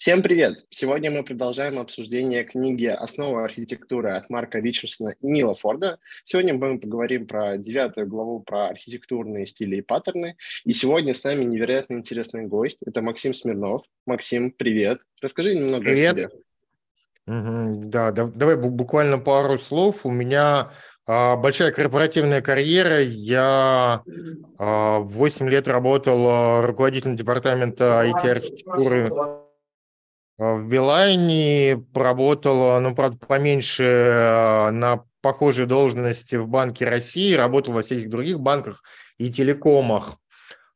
Всем привет! Сегодня мы продолжаем обсуждение книги «Основа архитектуры» от Марка Ричардсона и Нила Форда. Сегодня мы поговорим про девятую главу про архитектурные стили и паттерны. И сегодня с нами невероятно интересный гость. Это Максим Смирнов. Максим, привет! Расскажи немного привет. о себе. Угу, да, да, давай буквально пару слов. У меня а, большая корпоративная карьера. Я а, 8 лет работал а, руководителем департамента IT-архитектуры в Билайне поработал, ну, правда, поменьше а, на похожей должности в Банке России, работал во всяких других банках и телекомах.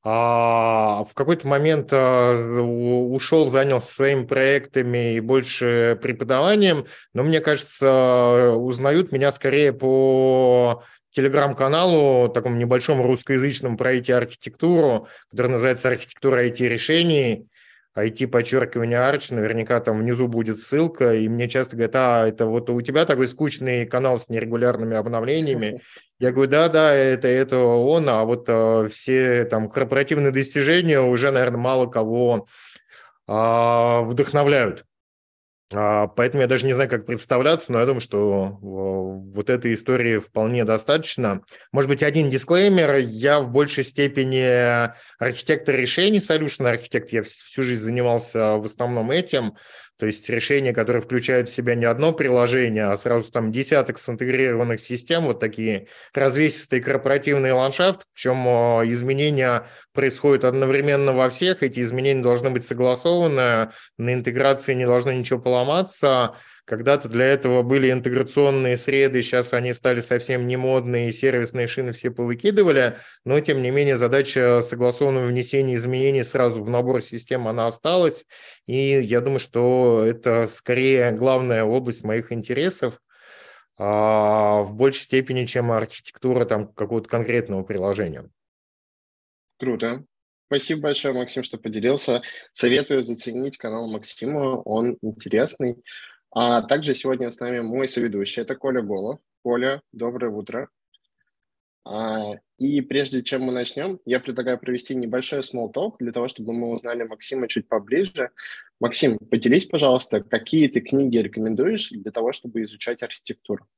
А в какой-то момент а, ушел, занялся своими проектами и больше преподаванием, но мне кажется, узнают меня скорее по телеграм-каналу, такому небольшому русскоязычному про IT-архитектуру, который называется «Архитектура IT-решений». IT подчеркивание Арч, наверняка там внизу будет ссылка, и мне часто говорят, а, это вот у тебя такой скучный канал с нерегулярными обновлениями. Я говорю, да, да, это, это он, а вот а, все там корпоративные достижения уже, наверное, мало кого а, вдохновляют. А, поэтому я даже не знаю, как представляться, но я думаю, что вот этой истории вполне достаточно. Может быть, один дисклеймер. Я в большей степени архитектор решений, solution архитект. Я всю жизнь занимался в основном этим. То есть решения, которые включают в себя не одно приложение, а сразу там десяток синтегрированных систем, вот такие развесистые корпоративные ландшафты, причем э, изменения происходят одновременно во всех, эти изменения должны быть согласованы, на интеграции не должно ничего поломаться, когда-то для этого были интеграционные среды, сейчас они стали совсем не модные, сервисные шины все повыкидывали, но тем не менее задача согласованного внесения изменений сразу в набор систем, она осталась, и я думаю, что это скорее главная область моих интересов, а, в большей степени, чем архитектура там какого-то конкретного приложения. Круто. Спасибо большое, Максим, что поделился. Советую заценить канал Максима, он интересный. А также сегодня с нами мой соведущий, это Коля Голов. Коля, доброе утро. А, и прежде чем мы начнем, я предлагаю провести небольшой small talk для того, чтобы мы узнали Максима чуть поближе. Максим, поделись, пожалуйста, какие ты книги рекомендуешь для того, чтобы изучать архитектуру?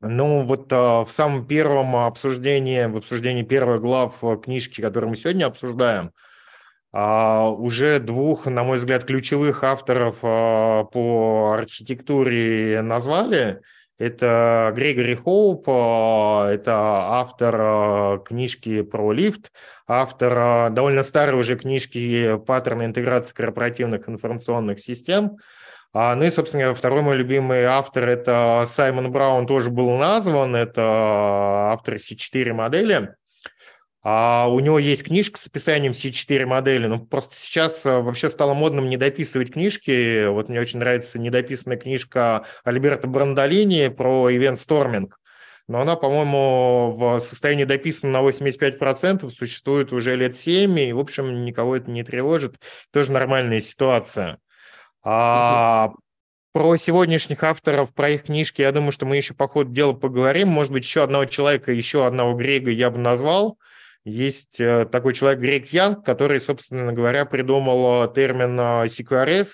Ну, вот а, в самом первом обсуждении, в обсуждении первой глав э, книжки, которую мы сегодня обсуждаем, а, уже двух, на мой взгляд, ключевых авторов а, по архитектуре назвали. Это Грегори Хоуп, а, это автор книжки про лифт, автор довольно старой уже книжки «Паттерны интеграции корпоративных информационных систем». Ну и, собственно, второй мой любимый автор – это Саймон Браун, тоже был назван, это автор C4 модели. А у него есть книжка с описанием C4 модели, но просто сейчас э, вообще стало модным не дописывать книжки. Вот мне очень нравится недописанная книжка Альберта Брандолини про Event Storming. Но она, по-моему, в состоянии дописана на 85%, существует уже лет 7, и, в общем, никого это не тревожит. Тоже нормальная ситуация. А про сегодняшних авторов, про их книжки, я думаю, что мы еще по ходу дела поговорим. Может быть, еще одного человека, еще одного Грега я бы назвал – есть э, такой человек Грег Янг, который, собственно говоря, придумал э, термин CQRS, э,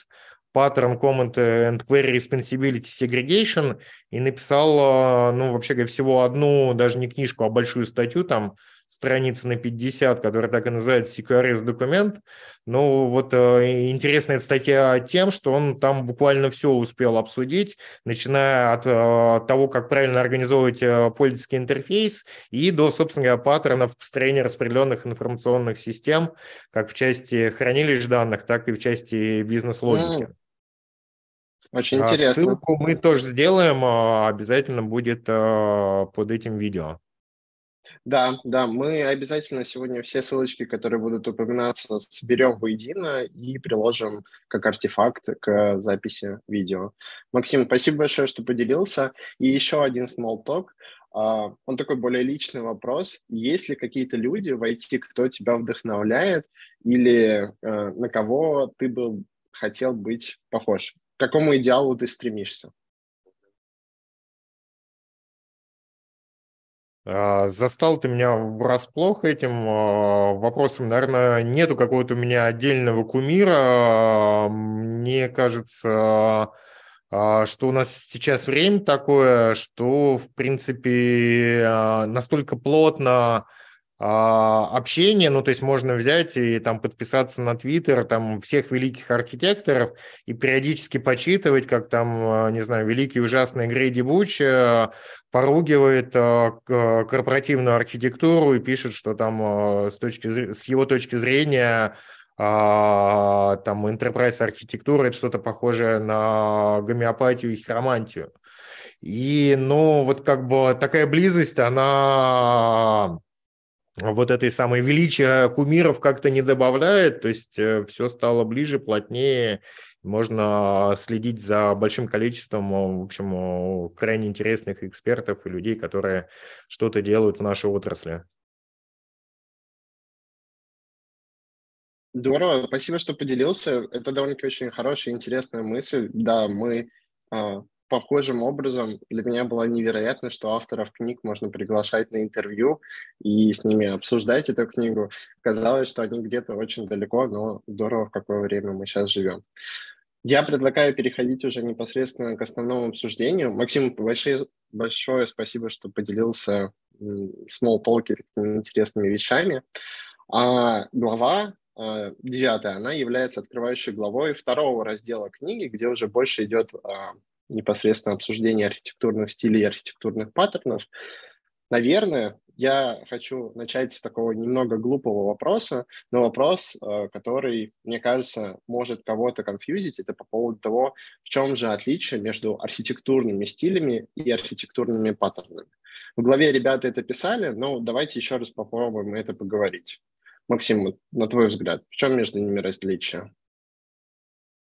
Pattern Comment and Query Responsibility Segregation, и написал, ну, вообще говоря, всего одну, даже не книжку, а большую статью, там, страницы на 50, которая так и называется CQRS документ. Ну, вот э, интересная статья тем, что он там буквально все успел обсудить, начиная от э, того, как правильно организовывать э, пользовательский интерфейс и до, собственно говоря, паттернов построения распределенных информационных систем, как в части хранилищ данных, так и в части бизнес-логики. Mm. Очень а интересно. Ссылку мы тоже сделаем, а, обязательно будет э, под этим видео. Да, да, мы обязательно сегодня все ссылочки, которые будут упоминаться, соберем воедино и приложим как артефакт к записи видео. Максим, спасибо большое, что поделился. И еще один small talk. Uh, он такой более личный вопрос. Есть ли какие-то люди в IT, кто тебя вдохновляет или uh, на кого ты бы хотел быть похож? К какому идеалу ты стремишься? Застал ты меня врасплох этим а, вопросом. Наверное, нету какого-то у меня отдельного кумира. Мне кажется, а, что у нас сейчас время такое, что, в принципе, настолько плотно общение, ну, то есть можно взять и там подписаться на Твиттер там всех великих архитекторов и периодически почитывать, как там, не знаю, великий ужасный Грейди Буч поругивает э, корпоративную архитектуру и пишет, что там э, с, точки, с его точки зрения там enterprise архитектура это что-то похожее на гомеопатию и хиромантию. И, ну, вот как бы такая близость, она вот этой самой величия кумиров как-то не добавляет, то есть э, все стало ближе, плотнее, можно следить за большим количеством, в общем, крайне интересных экспертов и людей, которые что-то делают в нашей отрасли. Здорово, спасибо, что поделился. Это довольно-таки очень хорошая, интересная мысль. Да, мы а, похожим образом для меня было невероятно, что авторов книг можно приглашать на интервью и с ними обсуждать эту книгу. Казалось, что они где-то очень далеко, но здорово, в какое время мы сейчас живем. Я предлагаю переходить уже непосредственно к основному обсуждению. Максим, большое, большое спасибо, что поделился small talk такими интересными вещами. А глава а, девятая, она является открывающей главой второго раздела книги, где уже больше идет а, непосредственно обсуждение архитектурных стилей и архитектурных паттернов, наверное, я хочу начать с такого немного глупого вопроса, но вопрос, э, который, мне кажется, может кого-то конфьюзить, это по поводу того, в чем же отличие между архитектурными стилями и архитектурными паттернами. В главе ребята это писали, но давайте еще раз попробуем это поговорить. Максим, на твой взгляд, в чем между ними различие?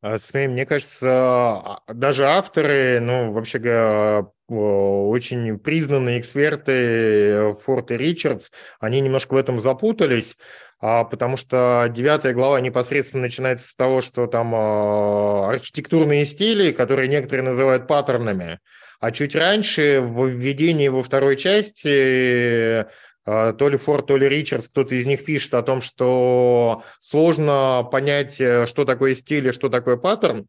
А, Смотри, мне кажется, а, даже авторы, ну, вообще говоря, очень признанные эксперты Форд и Ричардс, они немножко в этом запутались, а, потому что девятая глава непосредственно начинается с того, что там архитектурные стили, которые некоторые называют паттернами, а чуть раньше, в введении во второй части, то ли Форд, то ли Ричардс, кто-то из них пишет о том, что сложно понять, э, что такое стиль и что такое паттерн.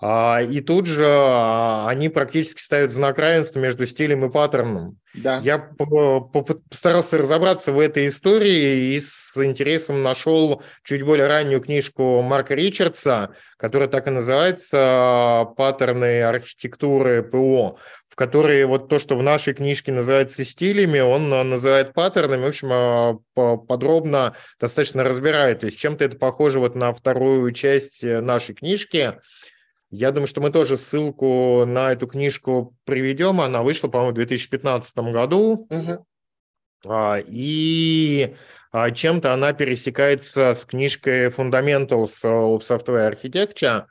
А, и тут же а, они практически ставят знак равенства между стилем и паттерном. Да. Я постарался разобраться в этой истории и с интересом нашел чуть более раннюю книжку Марка Ричардса, которая так и называется «Паттерны архитектуры ПО», в которой вот то, что в нашей книжке называется стилями, он называет паттернами, в общем, подробно достаточно разбирает. То есть чем-то это похоже вот на вторую часть нашей книжки – я думаю, что мы тоже ссылку на эту книжку приведем. Она вышла, по-моему, в 2015 году. Угу. И а, чем-то она пересекается с книжкой Fundamentals of Software Architecture.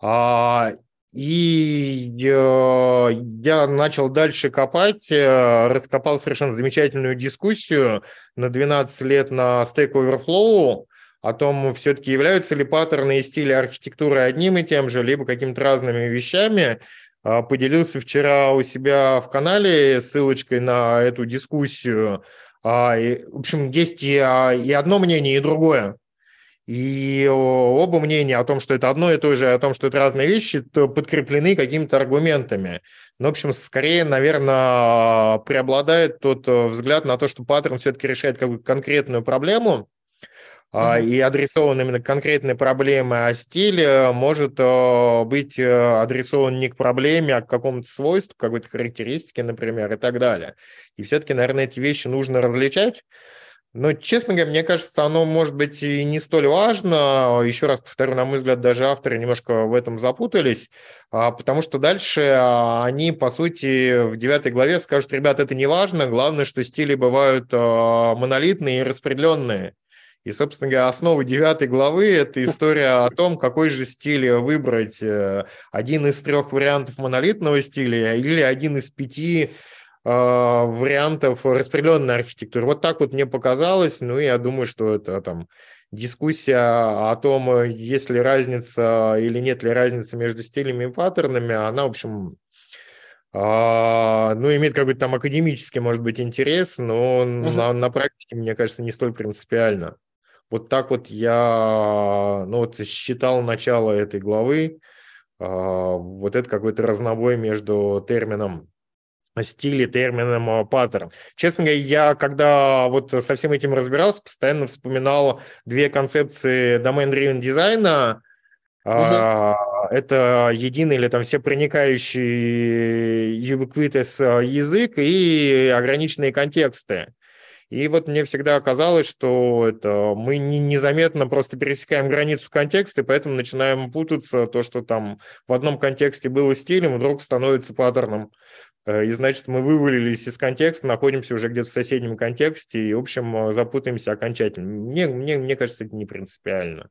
А, и я начал дальше копать, э, раскопал совершенно замечательную дискуссию на 12 лет на Stack Overflow, о том, все-таки являются ли паттерны и стили архитектуры одним и тем же, либо какими-то разными вещами. А, поделился вчера у себя в канале ссылочкой на эту дискуссию. А, в общем, есть и, а, и одно мнение, и другое. И оба мнения о том, что это одно и то же, о том, что это разные вещи, подкреплены какими-то аргументами. Но, в общем, скорее, наверное, преобладает тот э, взгляд на то, что паттерн все-таки решает какую-то конкретную проблему, Uh-huh. и адресован именно к конкретной проблеме, а стиль э, может э, быть э, адресован не к проблеме, а к какому-то свойству, какой-то характеристике, например, и так далее. И все-таки, наверное, эти вещи нужно различать. Но, честно говоря, мне кажется, оно может быть и не столь важно. Еще раз повторю, на мой взгляд, даже авторы немножко в этом запутались, а, потому что дальше а, они, по сути, в девятой главе скажут, ребят, это не важно, главное, что стили бывают монолитные и распределенные. И, собственно говоря, основа девятой главы – это история о том, какой же стиль выбрать. Э, один из трех вариантов монолитного стиля или один из пяти э, вариантов распределенной архитектуры. Вот так вот мне показалось. Ну, я думаю, что это там дискуссия о том, есть ли разница или нет ли разницы между стилями и паттернами, она, в общем, а, ну, имеет какой-то там академический, может быть, интерес, но uh-huh. на, на практике, мне кажется, не столь принципиально. Вот так вот я, ну, вот считал начало этой главы, а, вот это какой-то разнобой между термином стиль и термином а, паттерн. Честно говоря, я когда вот со всем этим разбирался, постоянно вспоминал две концепции domain-driven дизайна, Uh-huh. Это единый или там все проникающий ubiquitous язык и ограниченные контексты. И вот мне всегда казалось, что это мы не, незаметно просто пересекаем границу контекста, и поэтому начинаем путаться. То, что там в одном контексте было стилем, вдруг становится паттерном. Э, и значит, мы вывалились из контекста, находимся уже где-то в соседнем контексте, и, в общем, запутаемся окончательно. Мне, мне, мне кажется, это не принципиально.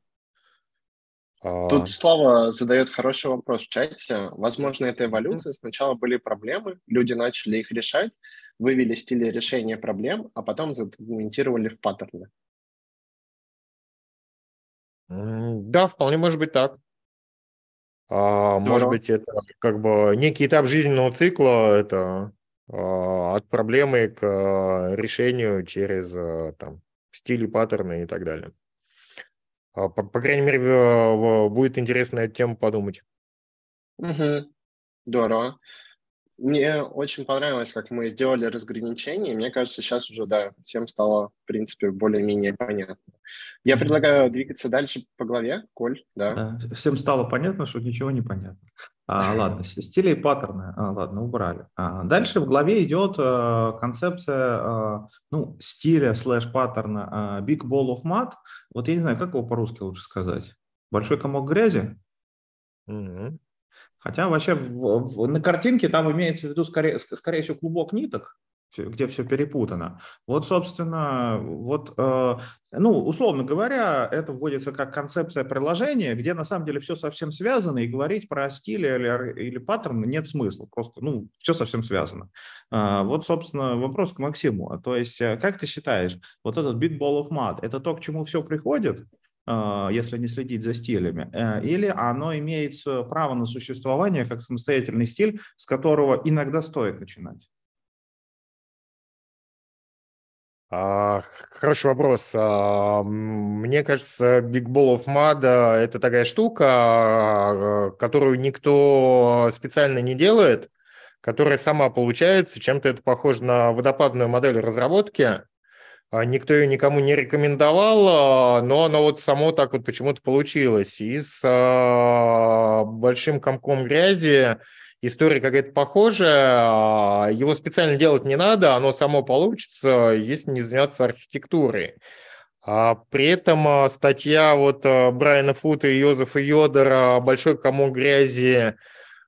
Тут а. Слава задает хороший вопрос в чате. Возможно, это эволюция. Сначала были проблемы, люди начали их решать, вывели стили решения проблем, а потом задокументировали в паттерны. Да, вполне может быть так. А, может быть, это как бы некий этап жизненного цикла, это а, от проблемы к решению через там, стили, паттерны и так далее. А, по, по крайней мере, будет интересно эту тему подумать. Угу. Здорово. Мне очень понравилось, как мы сделали разграничение. Мне кажется, сейчас уже, да, всем стало, в принципе, более-менее понятно. Я предлагаю двигаться дальше по главе. Коль, да. да. Всем стало понятно, что ничего не понятно. А, ладно, стили и паттерны, а, ладно, убрали. А, дальше в главе идет а, концепция а, ну, стиля слэш паттерна а, Big Ball of Mud. Вот я не знаю, как его по-русски лучше сказать. Большой комок грязи? Mm-hmm. Хотя вообще в, в, на картинке там имеется в виду скорее, скорее всего клубок ниток, где все перепутано. Вот, собственно, вот, э, ну, условно говоря, это вводится как концепция приложения, где на самом деле все совсем связано, и говорить про стиль или, или паттерн нет смысла. Просто, ну, все совсем связано. Э, вот, собственно, вопрос к Максиму. То есть, э, как ты считаешь, вот этот big ball of mud, это то, к чему все приходит? А, если не следить за стилями, э, или оно имеет право на существование как самостоятельный стиль, с которого иногда стоит начинать? Хороший вопрос. А, мне кажется, Big Ball of Mud – это такая штука, которую никто специально не делает, которая сама получается. Чем-то это похоже на водопадную модель разработки, а, никто ее никому не рекомендовал, а, но оно вот само так вот почему-то получилось. И с а, большим комком грязи история какая-то похожая, его специально делать не надо, оно само получится, если не заняться архитектурой. При этом статья вот Брайана Фута и Йозефа Йодера «Большой комок грязи»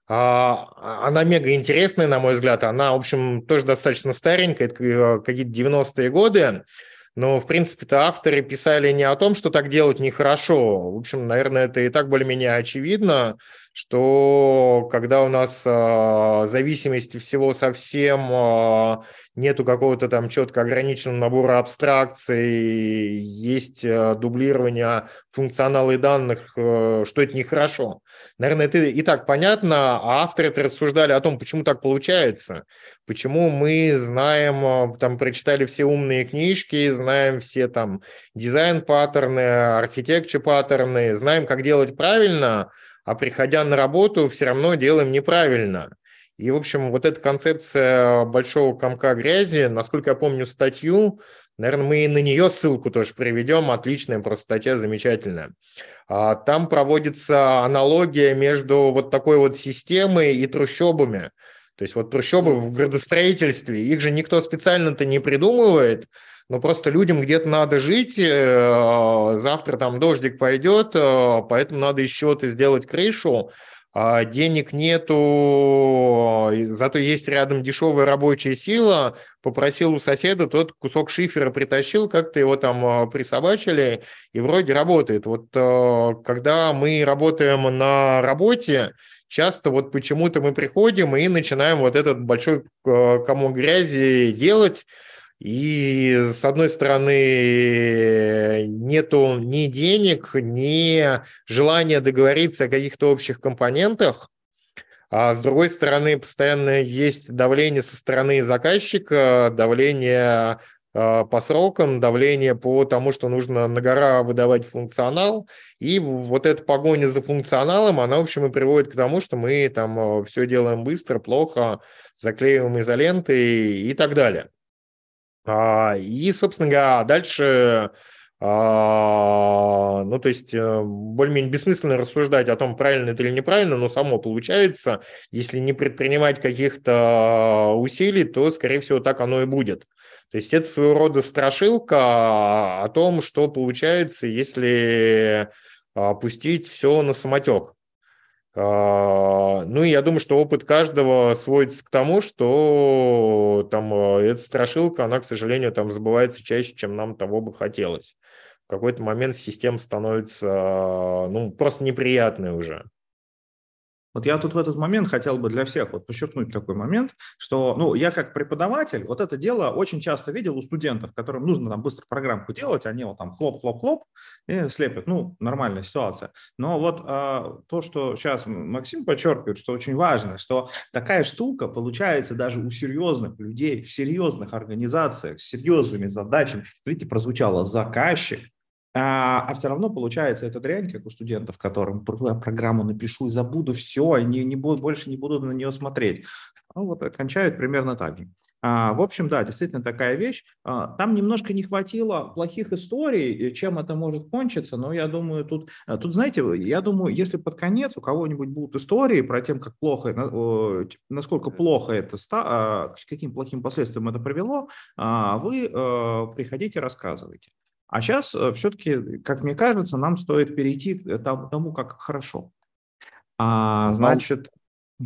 А, она мега интересная, на мой взгляд. Она, в общем, тоже достаточно старенькая, это какие-то 90-е годы. Но, в принципе-то, авторы писали не о том, что так делать нехорошо. В общем, наверное, это и так более-менее очевидно, что когда у нас э, зависимости всего совсем э, нету какого-то там четко ограниченного набора абстракций, есть э, дублирование функционала и данных, э, что это нехорошо. Наверное, это и так понятно, а авторы это рассуждали о том, почему так получается, почему мы знаем, э, там, прочитали все умные книжки, знаем все там дизайн-паттерны, архитектур-паттерны, знаем, как делать правильно, а приходя на работу, все равно делаем неправильно. И, в общем, вот эта концепция большого комка грязи, насколько я помню статью, наверное, мы и на нее ссылку тоже приведем, отличная просто статья, замечательная. А, там проводится аналогия между вот такой вот системой и трущобами. То есть вот трущобы в градостроительстве, их же никто специально-то не придумывает, но просто людям где-то надо жить, э, завтра там дождик пойдет, э, поэтому надо еще то сделать крышу, а денег нету, зато есть рядом дешевая рабочая сила, попросил у соседа, тот кусок шифера притащил, как-то его там а, присобачили, и вроде работает. Вот а, когда мы работаем на работе, часто вот почему-то мы приходим и начинаем вот этот большой а, комок грязи делать, и с одной стороны нету ни денег, ни желания договориться о каких-то общих компонентах, а с другой стороны, постоянно есть давление со стороны заказчика, давление э, по срокам, давление по тому, что нужно на гора выдавать функционал. И вот эта погоня за функционалом, она, в общем, и приводит к тому, что мы там э, все делаем быстро, плохо, заклеиваем изолентой и так далее. А, и, собственно говоря, дальше а, ну, то есть э, более-менее бессмысленно рассуждать о том, правильно это или неправильно, но само получается, если не предпринимать каких-то усилий, то, скорее всего, так оно и будет. То есть это своего рода страшилка о том, что получается, если пустить все на самотек. А, ну, я думаю, что опыт каждого сводится к тому, что там э, эта страшилка, она, к сожалению, там забывается чаще, чем нам того бы хотелось. В какой-то момент система становится, ну, просто неприятной уже. Вот я тут в этот момент хотел бы для всех вот подчеркнуть такой момент, что, ну, я как преподаватель вот это дело очень часто видел у студентов, которым нужно там быстро программку делать, они вот там хлоп-хлоп-хлоп и слепят. Ну, нормальная ситуация. Но вот а, то, что сейчас Максим подчеркивает, что очень важно, что такая штука получается даже у серьезных людей, в серьезных организациях, с серьезными задачами. Видите, прозвучало заказчик, а, а все равно получается эта дрянь, как у студентов, которым программу напишу и забуду все, они не будут, больше не будут на нее смотреть. Ну, вот кончают примерно так же. А, в общем, да, действительно такая вещь. А, там немножко не хватило плохих историй, чем это может кончиться, но я думаю, тут, а, тут знаете, я думаю, если под конец у кого-нибудь будут истории про тем, как плохо, насколько плохо это, к каким плохим последствиям это привело, вы э, приходите, рассказывайте. А сейчас э, все-таки, как мне кажется, нам стоит перейти к тому, как хорошо. А, значит...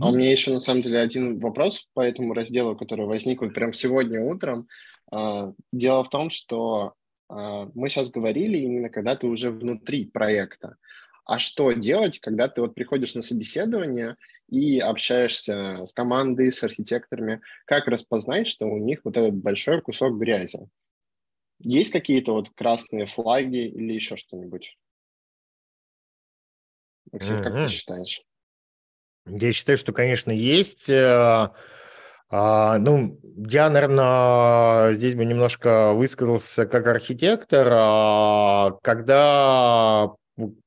А у меня еще на самом деле один вопрос по этому разделу, который возник вот прям сегодня утром. А, дело в том, что а, мы сейчас говорили именно когда ты уже внутри проекта. А что делать, когда ты вот приходишь на собеседование и общаешься с командой, с архитекторами? Как распознать, что у них вот этот большой кусок грязи? Есть какие-то вот красные флаги или еще что-нибудь? Максим, как ты считаешь? Я считаю, что, конечно, есть. Э, а, ну, я, наверное, здесь бы немножко высказался как архитектор. А, когда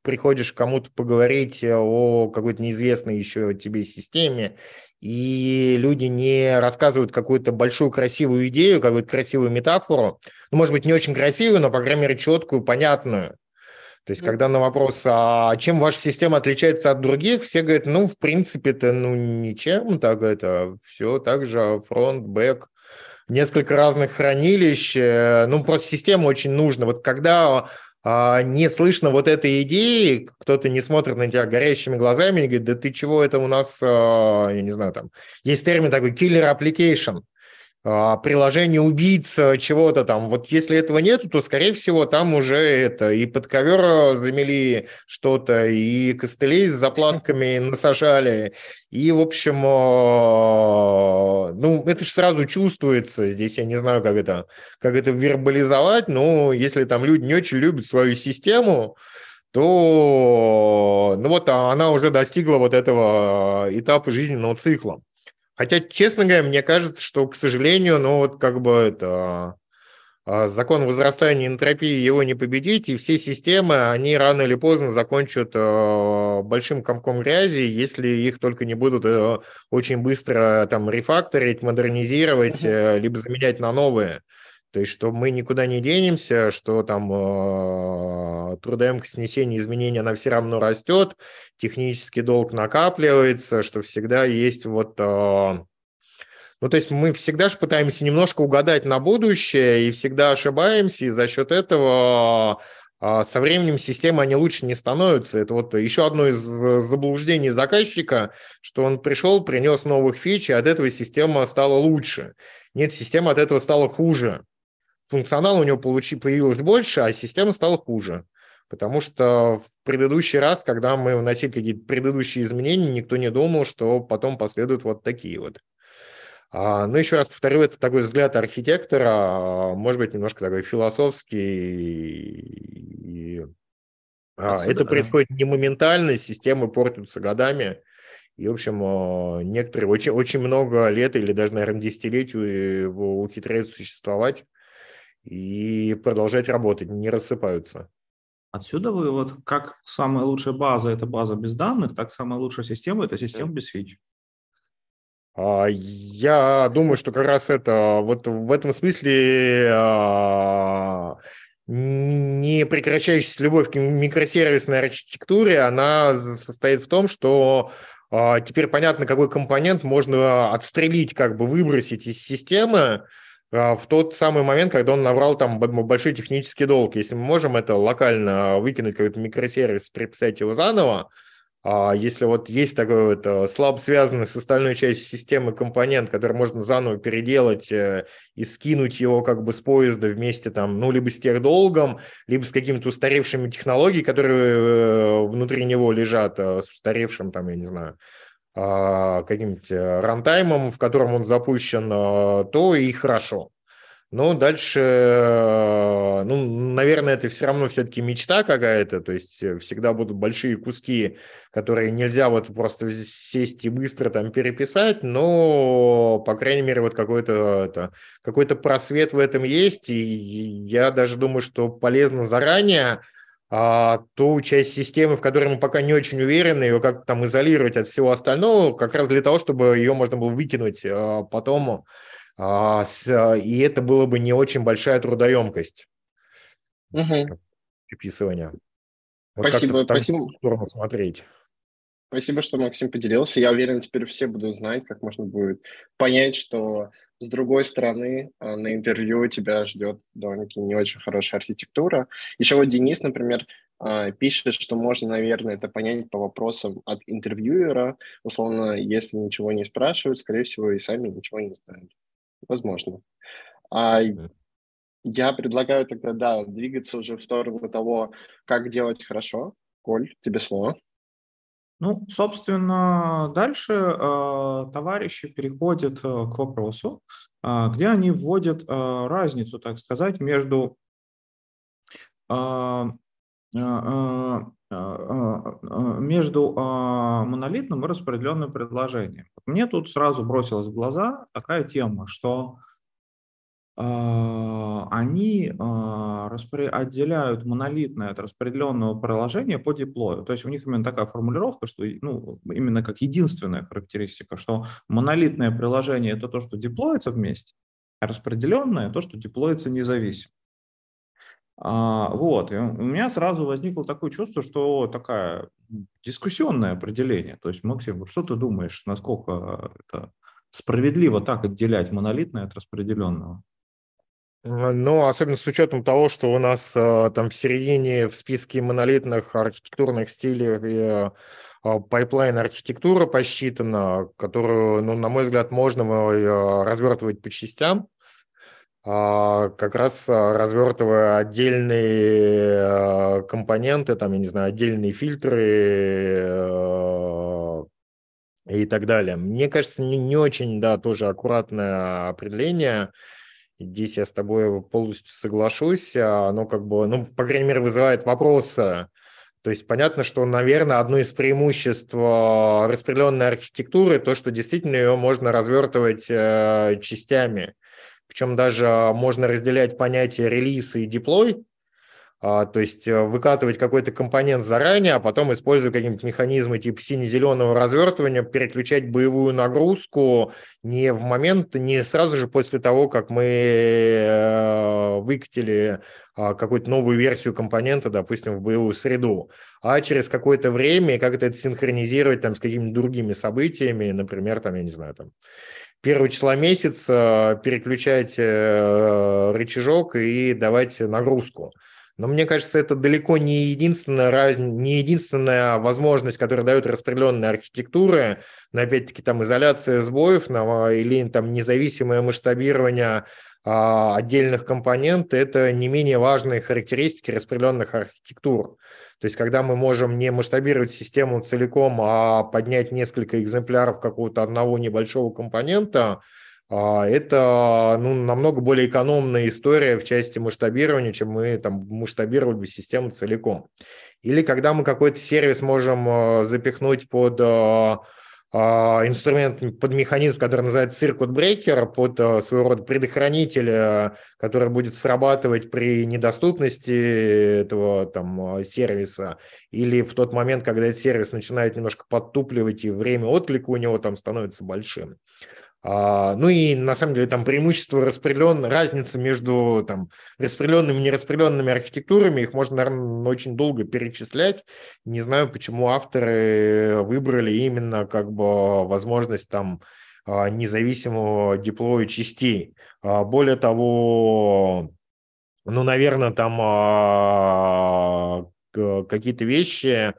приходишь кому-то поговорить о какой-то неизвестной еще тебе системе и люди не рассказывают какую-то большую красивую идею, какую-то красивую метафору, ну, может быть, не очень красивую, но, по крайней мере, четкую, понятную. То есть, когда на вопрос, а чем ваша система отличается от других, все говорят, ну, в принципе, это ну, ничем, так это все так же, фронт, бэк, несколько разных хранилищ, э, ну, просто система очень нужна. Вот когда не слышно вот этой идеи, кто-то не смотрит на тебя горящими глазами и говорит, да ты чего, это у нас, а, я не знаю, там, есть термин такой killer application, а, приложение убийца чего-то там. Вот если этого нету, то, скорее всего, там уже это и под ковер замели что-то, и костылей с заплатками насажали, и, в общем, ну, это же сразу чувствуется. Здесь я не знаю, как это, как это вербализовать, но если там люди не очень любят свою систему, то, ну вот она уже достигла вот этого этапа жизненного цикла. Хотя, честно говоря, мне кажется, что, к сожалению, ну вот как бы это а, закон возрастания энтропии его не победить, и все системы, они рано или поздно закончат а, большим комком грязи, если их только не будут э, очень быстро там рефакторить, модернизировать, uh-huh. либо заменять на новые. То есть, что мы никуда не денемся, что там э, трудоемкость снесения изменений, она все равно растет, технический долг накапливается, что всегда есть вот... Э, ну, то есть мы всегда же пытаемся немножко угадать на будущее и всегда ошибаемся, и за счет этого э, со временем системы они лучше не становятся. Это вот еще одно из заблуждений заказчика, что он пришел, принес новых фич, и от этого система стала лучше. Нет, система от этого стала хуже функционала у него получи, появилось больше, а система стала хуже. Потому что в предыдущий раз, когда мы вносили какие-то предыдущие изменения, никто не думал, что потом последуют вот такие вот. А, ну, еще раз повторю, это такой взгляд архитектора, может быть, немножко такой философский. А, Отсюда, это происходит не моментально, системы портятся годами, И, в общем, э, некоторые очень, очень много лет или даже, наверное, десятилетий ухитряются существовать и продолжать работать, не рассыпаются. Отсюда вывод, как самая лучшая база – это база без данных, так самая лучшая система – это система без фич. А, я думаю, что как раз это вот в этом смысле а, не прекращающаяся любовь к микросервисной архитектуре, она состоит в том, что а, теперь понятно, какой компонент можно отстрелить, как бы выбросить из системы, в тот самый момент, когда он набрал там большой технический долг. Если мы можем это локально выкинуть, какой-то микросервис, переписать его заново, а если вот есть такой вот э, слабо связанный с остальной частью системы компонент, который можно заново переделать э, и скинуть его как бы с поезда вместе там, ну, либо с техдолгом, либо с какими-то устаревшими технологиями, которые э, внутри него лежат, с устаревшим там, я не знаю, а, каким-нибудь рантаймом, в котором он запущен, то и хорошо. Но дальше, ну, наверное, это все равно все-таки мечта какая-то, то есть всегда будут большие куски, которые нельзя вот просто сесть и быстро там переписать, но, по крайней мере, вот какой-то это, какой-то просвет в этом есть, и я даже думаю, что полезно заранее а, ту часть системы, в которой мы пока не очень уверены, ее как-то там изолировать от всего остального, как раз для того, чтобы ее можно было выкинуть а, потом, а, с, и это было бы не очень большая трудоемкость угу. приписывания. Вот спасибо, спасибо. сторону смотреть. Спасибо, что Максим поделился. Я уверен, теперь все будут знать, как можно будет понять, что с другой стороны, а, на интервью тебя ждет довольно-таки не очень хорошая архитектура. Еще вот Денис, например, а, пишет, что можно, наверное, это понять по вопросам от интервьюера. Условно, если ничего не спрашивают, скорее всего, и сами ничего не знают. Возможно. А я предлагаю тогда, да, двигаться уже в сторону того, как делать хорошо. Коль, тебе слово. Ну, собственно, дальше э, товарищи переходят э, к вопросу, э, где они вводят э, разницу, так сказать, между э, между монолитным и распределенным предложением. Мне тут сразу бросилась в глаза такая тема, что они а, отделяют монолитное от распределенного приложения по деплою. То есть у них именно такая формулировка, что ну, именно как единственная характеристика, что монолитное приложение – это то, что деплоится вместе, а распределенное – то, что деплоится независимо. А, вот, и у меня сразу возникло такое чувство, что такая дискуссионное определение. То есть, Максим, что ты думаешь, насколько это справедливо так отделять монолитное от распределенного? Ну, особенно с учетом того, что у нас э, там в середине в списке монолитных архитектурных стилей pipeline архитектура посчитана, которую, ну, на мой взгляд, можно э, развертывать по частям, а, как раз а, развертывая отдельные компоненты, там, я не знаю, отдельные фильтры и так далее. Мне кажется, не, не очень, да, тоже аккуратное определение – Здесь я с тобой полностью соглашусь. Оно как бы, ну, по крайней мере, вызывает вопросы. То есть понятно, что, наверное, одно из преимуществ э, распределенной архитектуры то, что действительно ее можно развертывать э, частями. Причем даже можно разделять понятия релиз и деплой. А, то есть э, выкатывать какой-то компонент заранее, а потом, используя какие-нибудь механизмы типа сине-зеленого развертывания, переключать боевую нагрузку не в момент, не сразу же после того, как мы э, выкатили а, какую-то новую версию компонента, допустим, в боевую среду, а через какое-то время, как это синхронизировать там с какими-то другими событиями, например, там, я не знаю, там, первого числа месяца переключать э, рычажок и давать нагрузку. Но мне кажется, это далеко не единственная, раз... не единственная возможность, которая дает распределенная архитектура, но опять-таки там изоляция сбоев на... или там независимое масштабирование а, отдельных компонентов, это не менее важные характеристики распределенных архитектур. То есть, когда мы можем не масштабировать систему целиком, а поднять несколько экземпляров какого-то одного небольшого компонента – это ну, намного более экономная история в части масштабирования, чем мы там масштабировали бы систему целиком. Или когда мы какой-то сервис можем а, запихнуть под а, а, инструмент под механизм, который называется Breaker, под а, своего рода предохранитель, а, который будет срабатывать при недоступности этого там сервиса или в тот момент, когда этот сервис начинает немножко подтупливать и время отклика у него там становится большим. А, ну и на самом деле там преимущество распределен, разница между там, распределенными и нераспределенными архитектурами, их можно, наверное, очень долго перечислять. Не знаю, почему авторы выбрали именно как бы возможность там а, независимого деплоя частей. А, более того, ну, наверное, там какие-то вещи,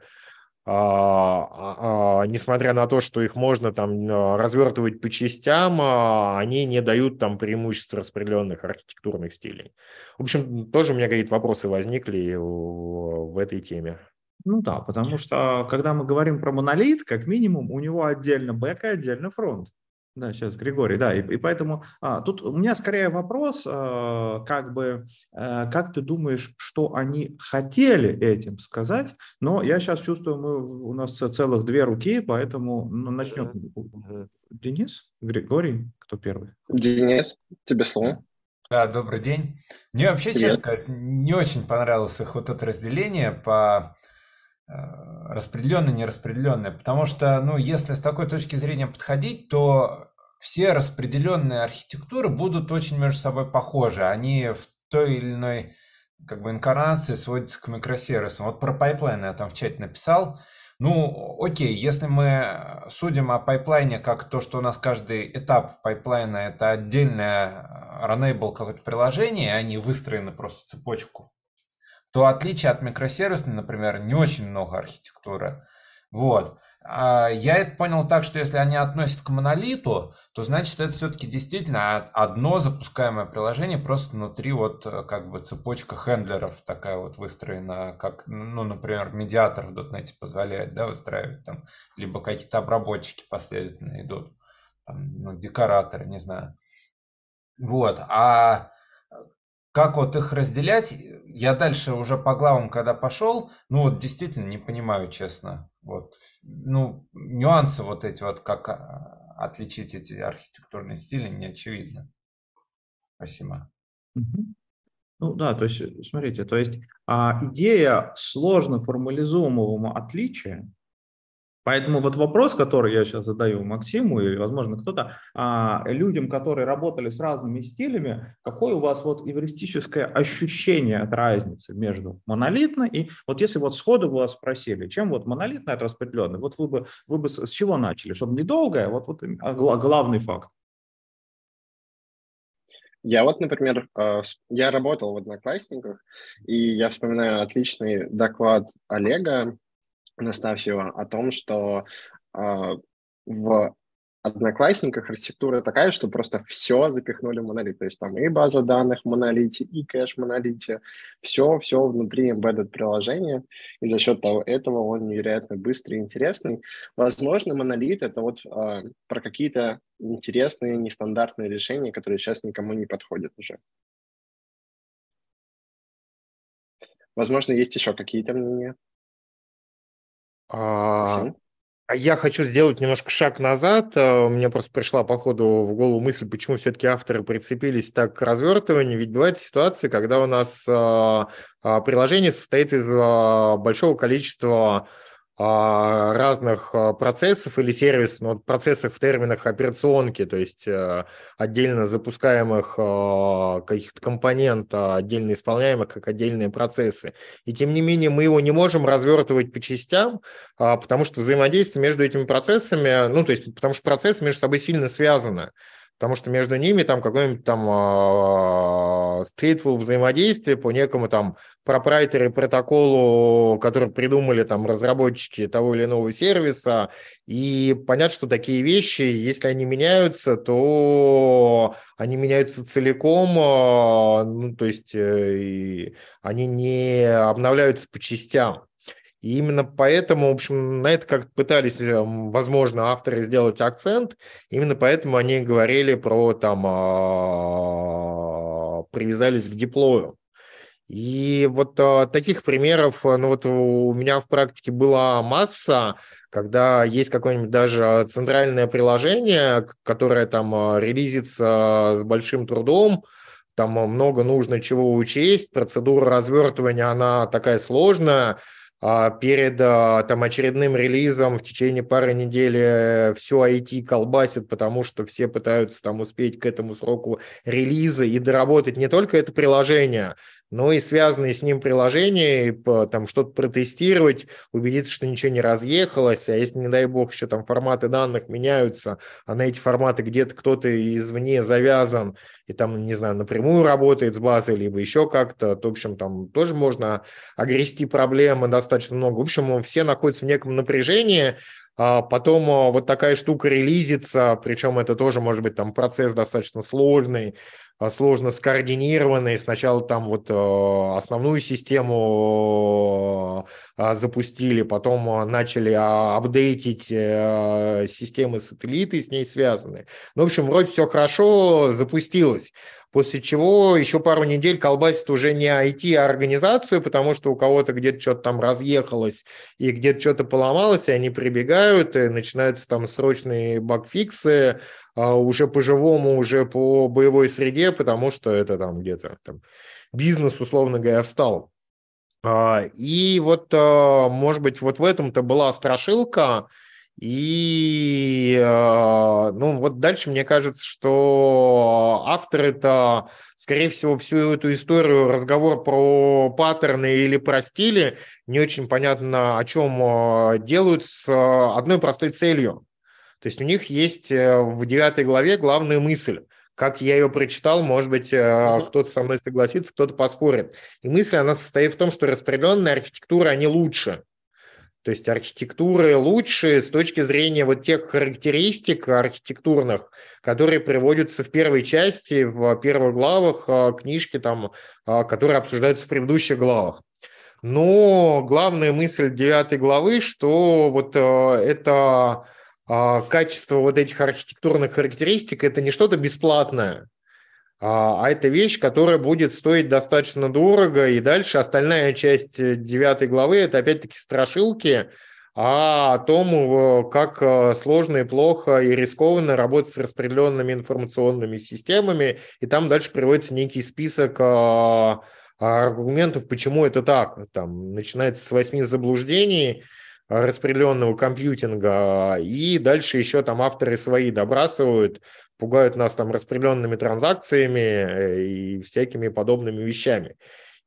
несмотря на то, что их можно там развертывать по частям, они не дают там преимуществ распределенных архитектурных стилей. В общем, тоже у меня какие-то вопросы возникли в этой теме. Ну да, потому что когда мы говорим про монолит, как минимум у него отдельно бэк и отдельно фронт. Да, сейчас Григорий, да, и, и поэтому а, тут у меня скорее вопрос, а, как бы, а, как ты думаешь, что они хотели этим сказать? Но я сейчас чувствую, мы у нас целых две руки, поэтому ну, начнем. Mm-hmm. Денис, Григорий, кто первый? Денис, тебе слово. Да, добрый день. Мне вообще, Привет. честно сказать, не очень понравилось их вот это разделение по Э, распределенное, нераспределенное. Потому что, ну, если с такой точки зрения подходить, то все распределенные архитектуры будут очень между собой похожи. Они в той или иной как бы инкарнации сводятся к микросервисам. Вот про пайплайн я там в чате написал. Ну, окей, если мы судим о пайплайне как то, что у нас каждый этап пайплайна это отдельное runnable какое-то приложение, и они выстроены просто цепочку то отличие от микросервисной, например, не очень много архитектуры. Вот. А я это понял так, что если они относят к монолиту, то значит это все-таки действительно одно запускаемое приложение, просто внутри вот как бы цепочка хендлеров такая вот выстроена, как, ну, например, медиатор в .NET позволяет, да, выстраивать там, либо какие-то обработчики последовательно идут, там, ну, декораторы, не знаю. Вот, а как вот их разделять, я дальше уже по главам, когда пошел, ну вот действительно не понимаю, честно. Вот, ну, нюансы вот эти вот, как а, отличить эти архитектурные стили, не очевидно. Спасибо. Ну да, то есть, смотрите, то есть а, идея сложно формализуемого отличия, Поэтому вот вопрос, который я сейчас задаю Максиму или, возможно, кто-то, а, людям, которые работали с разными стилями, какое у вас вот эвристическое ощущение от разницы между монолитной и вот если вот сходу бы вас спросили, чем вот монолитная от распределенной, вот вы бы, вы бы с чего начали, чтобы недолгое, вот, вот а главный факт. Я вот, например, э, я работал в Одноклассниках, и я вспоминаю отличный доклад Олега Настафьева о том, что э, в Одноклассниках архитектура такая, что просто все запихнули в монолит. То есть там и база данных в монолите, и кэш в монолите. Все, все внутри embedded приложения. И за счет того, этого он невероятно быстрый и интересный. Возможно, монолит — это вот э, про какие-то интересные, нестандартные решения, которые сейчас никому не подходят уже. Возможно, есть еще какие-то мнения. А, а я хочу сделать немножко шаг назад. А, мне просто пришла по ходу в голову мысль, почему все-таки авторы прицепились так к развертыванию. Ведь бывают ситуации, когда у нас а, приложение состоит из большого количества разных а, процессов или сервисов, но ну, процессов в терминах операционки, то есть э, отдельно запускаемых а, каких-то компонентов, отдельно исполняемых как отдельные процессы. И тем не менее мы его не можем развертывать по частям, потому что взаимодействие между этими процессами, ну то есть потому что процессы между собой сильно связаны потому что между ними там какой-нибудь там э, stateful взаимодействие по некому там пропрайтеры протоколу, который придумали там разработчики того или иного сервиса, и понятно, что такие вещи, если они меняются, то они меняются целиком, э, ну, то есть э, они не обновляются по частям. И именно поэтому, в общем, на это как пытались, э, возможно, авторы сделать акцент. Именно поэтому они говорили про там, а, привязались к диплою. И вот а, таких примеров, ну вот у меня в практике была масса, когда есть какое-нибудь даже центральное приложение, которое там релизится с большим трудом, там много нужно чего учесть, процедура развертывания, она такая сложная, а перед а, там, очередным релизом в течение пары недель э, все IT колбасит, потому что все пытаются там успеть к этому сроку релиза и доработать не только это приложение, но и связанные с ним приложения, там что-то протестировать, убедиться, что ничего не разъехалось, а если, не дай бог, еще там форматы данных меняются, а на эти форматы где-то кто-то извне завязан и там, не знаю, напрямую работает с базой, либо еще как-то, то, в общем, там тоже можно огрести проблемы достаточно много. В общем, все находятся в неком напряжении, а потом а, вот такая штука релизится, причем это тоже может быть там процесс достаточно сложный, сложно скоординированный. Сначала там вот а, основную систему запустили, потом начали апдейтить э, системы сателлиты с ней связанные. Ну, в общем, вроде все хорошо запустилось. После чего еще пару недель колбасит уже не IT, а организацию, потому что у кого-то где-то что-то там разъехалось и где-то что-то поломалось, и они прибегают, и начинаются там срочные багфиксы, а уже по-живому, уже по боевой среде, потому что это там где-то там бизнес, условно говоря, встал. А, и вот, а, может быть, вот в этом-то была страшилка, и ну вот дальше мне кажется, что автор это, скорее всего, всю эту историю, разговор про паттерны или про стили, не очень понятно, о чем делают с одной простой целью. То есть у них есть э, в девятой главе главная мысль. Как я ее прочитал, может быть, кто-то со мной согласится, кто-то поспорит. И мысль, она состоит в том, что распределенные архитектуры, они лучше. То есть архитектуры лучше с точки зрения вот тех характеристик архитектурных, которые приводятся в первой части, в первых главах а, книжки, там, а, которые обсуждаются в предыдущих главах. Но главная мысль девятой главы, что вот а, это качество вот этих архитектурных характеристик, это не что-то бесплатное, а, а это вещь, которая будет стоить достаточно дорого, и дальше остальная часть э, девятой главы – это опять-таки страшилки о том, как э, сложно и плохо и рискованно работать с распределенными информационными системами, и там дальше приводится некий список а, аргументов, почему это так. Там начинается с восьми заблуждений, распределенного компьютинга, и дальше еще там авторы свои добрасывают, пугают нас там распределенными транзакциями э, и всякими подобными вещами.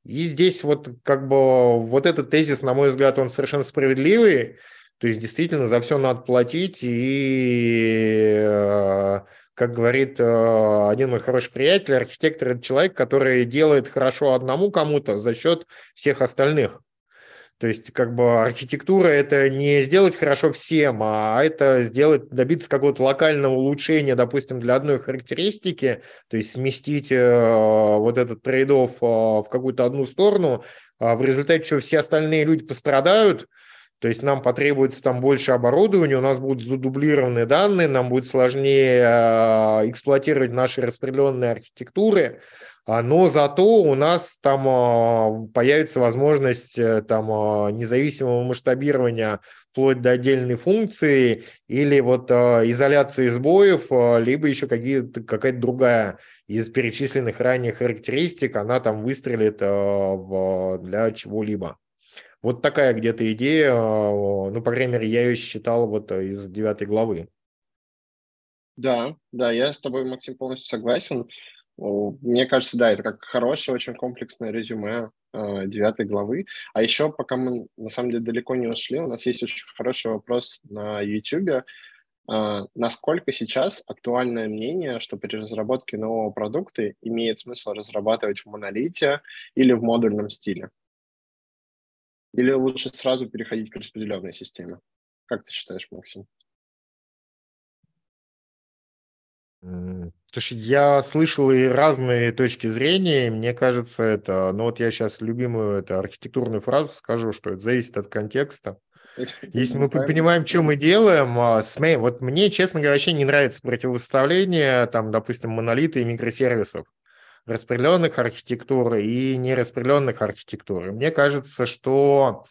И здесь вот как бы вот этот тезис, на мой взгляд, он совершенно справедливый. То есть действительно за все надо платить. И, э, как говорит э, один мой хороший приятель, архитектор – это человек, который делает хорошо одному кому-то за счет всех остальных. То есть, как бы архитектура это не сделать хорошо всем, а это сделать, добиться какого-то локального улучшения, допустим, для одной характеристики, то есть сместить э, вот этот трейдов э, в какую-то одну сторону, а в результате чего все остальные люди пострадают, то есть нам потребуется там больше оборудования, у нас будут задублированные данные, нам будет сложнее э, эксплуатировать наши распределенные архитектуры. А, но зато у нас там а, появится возможность э, там независимого масштабирования вплоть до отдельной функции или вот изоляции сбоев, либо еще какая-то другая из перечисленных ранее характеристик, она там выстрелит для чего-либо. Вот такая где-то идея, ну, по крайней мере, я ее считал вот из девятой главы. Да, да, я с тобой, Максим, полностью согласен. Мне кажется, да, это как хорошее, очень комплексное резюме э, девятой главы. А еще, пока мы на самом деле далеко не ушли, у нас есть очень хороший вопрос на YouTube. Э, насколько сейчас актуальное мнение, что при разработке нового продукта имеет смысл разрабатывать в монолите или в модульном стиле? Или лучше сразу переходить к распределенной системе? Как ты считаешь, Максим? Что я слышал и разные точки зрения, и мне кажется, это, ну вот я сейчас любимую это архитектурную фразу скажу, что это зависит от контекста. Если мы понимаем, что мы делаем, а, вот мне, честно говоря, вообще не нравится противопоставление, там, допустим, монолита и микросервисов. Распределенных архитектур и нераспределенных архитектур. И мне кажется, что,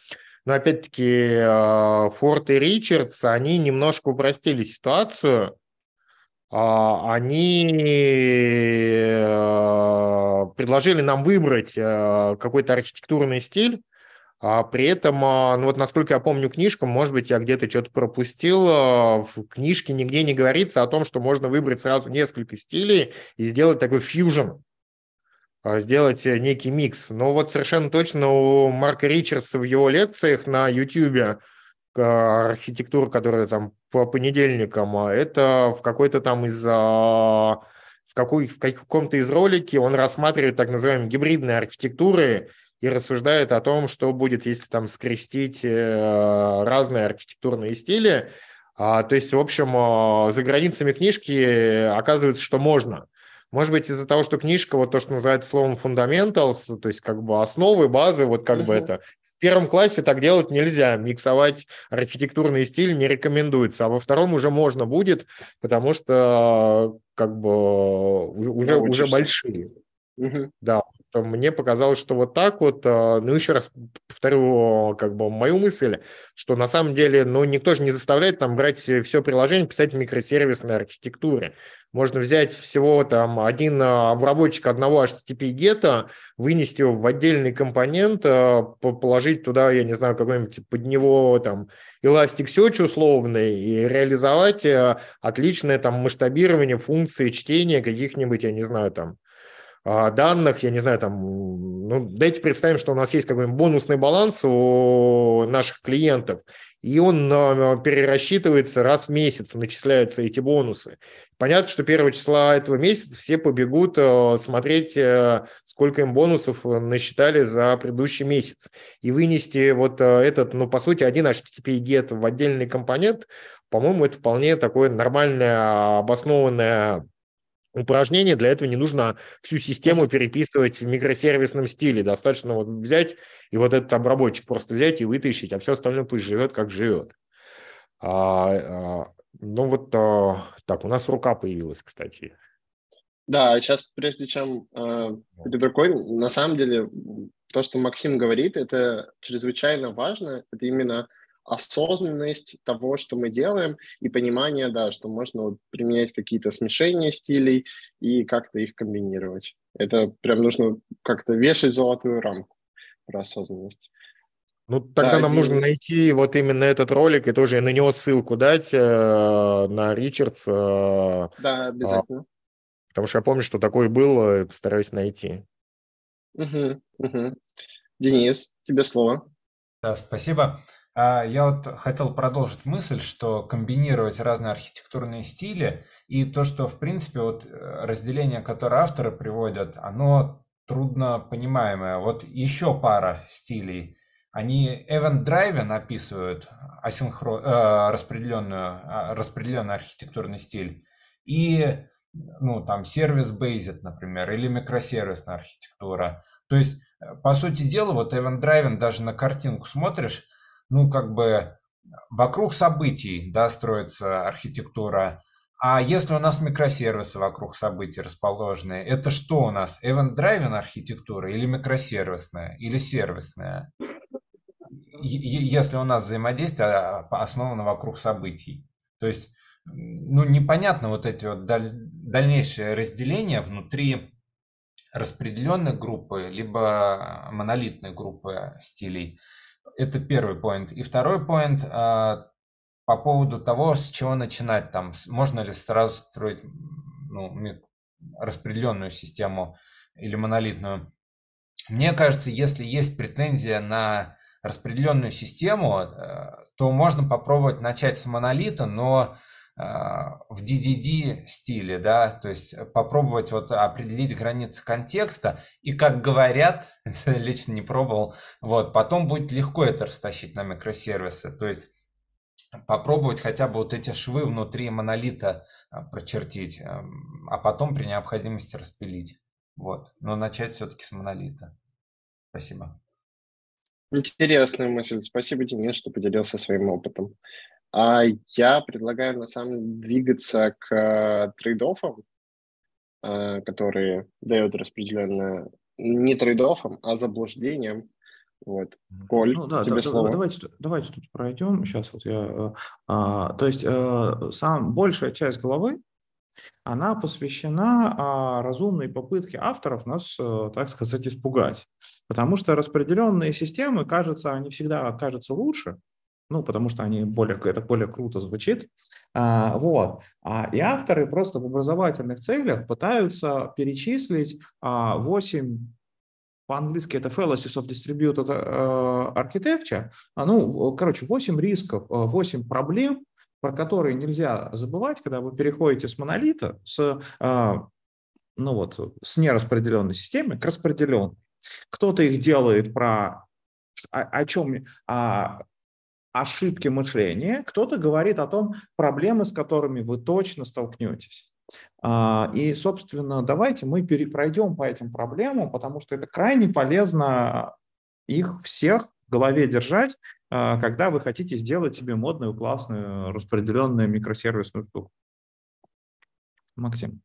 ну, опять-таки, Форд и Ричардс, они немножко упростили ситуацию, а, они э, предложили нам выбрать э, какой-то архитектурный стиль, а при этом, ну вот насколько я помню книжку, может быть, я где-то что-то пропустил, в книжке нигде не говорится о том, что можно выбрать сразу несколько стилей и сделать такой фьюжн, сделать э, некий микс. Но вот совершенно точно у Марка Ричардса в его лекциях на YouTube архитектура, которая там по понедельникам, это в какой-то там из в, какой, в каком-то из ролики он рассматривает так называемые гибридные архитектуры, и рассуждает о том, что будет, если там скрестить э, разные архитектурные стили. А, то есть, в общем, э, за границами книжки оказывается, что можно. Может быть, из-за того, что книжка, вот то, что называется словом fundamentals, то есть как бы основы, базы, вот как uh-huh. бы это. В первом классе так делать нельзя, миксовать архитектурный стиль не рекомендуется, а во втором уже можно будет, потому что как бы уже, уже большие. Угу. Да, мне показалось, что вот так вот, а, ну, еще раз повторю, как бы мою мысль, что на самом деле, ну, никто же не заставляет там брать все приложение, писать микросервисной архитектуре. Можно взять всего там один а, обработчик одного HTTP гета, вынести его в отдельный компонент, а, положить туда, я не знаю, какой-нибудь под него там Elasticsearch условный и реализовать отличное там масштабирование функции чтения каких-нибудь, я не знаю, там а, данных, я не знаю, там, ну, давайте представим, что у нас есть какой-нибудь бонусный баланс у наших клиентов, и он а, перерасчитывается раз в месяц, начисляются эти бонусы. Понятно, что первого числа этого месяца все побегут а, смотреть, сколько им бонусов насчитали за предыдущий месяц. И вынести вот этот, ну, по сути, один HTTP get в отдельный компонент, по-моему, это вполне такое нормальное, обоснованное упражнение. Для этого не нужно всю систему переписывать в микросервисном стиле. Достаточно вот взять и вот этот обработчик просто взять и вытащить, а все остальное пусть живет, как живет. А, а, ну вот а, так, у нас рука появилась, кстати. Да, сейчас прежде чем э, перед на самом деле то, что Максим говорит, это чрезвычайно важно. Это именно осознанность того, что мы делаем, и понимание, да, что можно вот применять какие-то смешения стилей и как-то их комбинировать. Это прям нужно как-то вешать золотую рамку про осознанность. Ну, тогда да, нам Денис... нужно найти вот именно этот ролик и тоже на него ссылку дать э, на Ричардс. Э, да, обязательно. Э, потому что я помню, что такой был, постараюсь найти. Угу, угу. Денис, тебе слово. Да, спасибо. А, я вот хотел продолжить мысль, что комбинировать разные архитектурные стили и то, что, в принципе, вот э, разделение, которое авторы приводят, оно трудно понимаемое. Вот еще пара стилей. Они event-driven описывают асинхро... э, распределенную, а, распределенный архитектурный стиль. И ну, там, сервис-based, например, или микросервисная архитектура. То есть, э, по сути дела, вот event-driven даже на картинку смотришь, ну, как бы вокруг событий, да, строится архитектура. А если у нас микросервисы вокруг событий расположены, это что у нас? Event-driven архитектура или микросервисная, или сервисная? Если у нас взаимодействие а, основано вокруг событий. То есть, ну, непонятно вот эти вот даль... дальнейшие разделения внутри распределенной группы, либо монолитной группы стилей. Это первый поинт. И второй поинт а, по поводу того, с чего начинать там. Можно ли сразу строить ну, распределенную систему или монолитную. Мне кажется, если есть претензия на распределенную систему, э, то можно попробовать начать с монолита, но в DDD стиле, да, то есть попробовать вот определить границы контекста, и как говорят, лично не пробовал, вот, потом будет легко это растащить на микросервисы, то есть попробовать хотя бы вот эти швы внутри монолита а, прочертить, а потом при необходимости распилить, вот, но начать все-таки с монолита. Спасибо. Интересная мысль. Спасибо, Денис, что поделился своим опытом. А я предлагаю, на самом деле, двигаться к э, трейд-оффам. которые дают распределенное не трейдофом, а заблуждением. Вот. Коль, ну, да, тебе да, слово. Давайте, давайте тут пройдем. Сейчас вот я... А, то есть а, сам, большая часть главы, она посвящена а, разумной попытке авторов нас, а, так сказать, испугать. Потому что распределенные системы, кажется, они всегда кажутся лучше, ну, потому что они более, это более круто звучит. А, вот. А, и авторы просто в образовательных целях пытаются перечислить а, 8 по-английски это Fallacies of Distributed uh, Architecture. А, ну, короче, 8 рисков, 8 проблем, про которые нельзя забывать, когда вы переходите с монолита, с, ну вот, с нераспределенной системы к распределенной. Кто-то их делает про о, о чем, а, ошибки мышления, кто-то говорит о том, проблемы, с которыми вы точно столкнетесь. А, и, собственно, давайте мы пройдем по этим проблемам, потому что это крайне полезно их всех в голове держать, а, когда вы хотите сделать себе модную, классную, распределенную микросервисную штуку. Максим.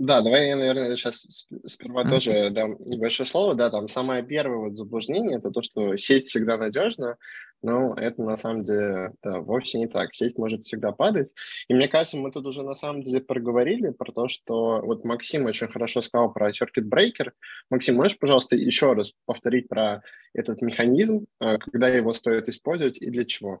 Да, давай я, наверное, сейчас сперва тоже дам небольшое слово. Да, там самое первое вот заблуждение – это то, что сеть всегда надежна, но это на самом деле да, вовсе не так. Сеть может всегда падать. И мне кажется, мы тут уже на самом деле проговорили про то, что вот Максим очень хорошо сказал про circuit breaker. Максим, можешь, пожалуйста, еще раз повторить про этот механизм, э, когда его стоит использовать и для чего?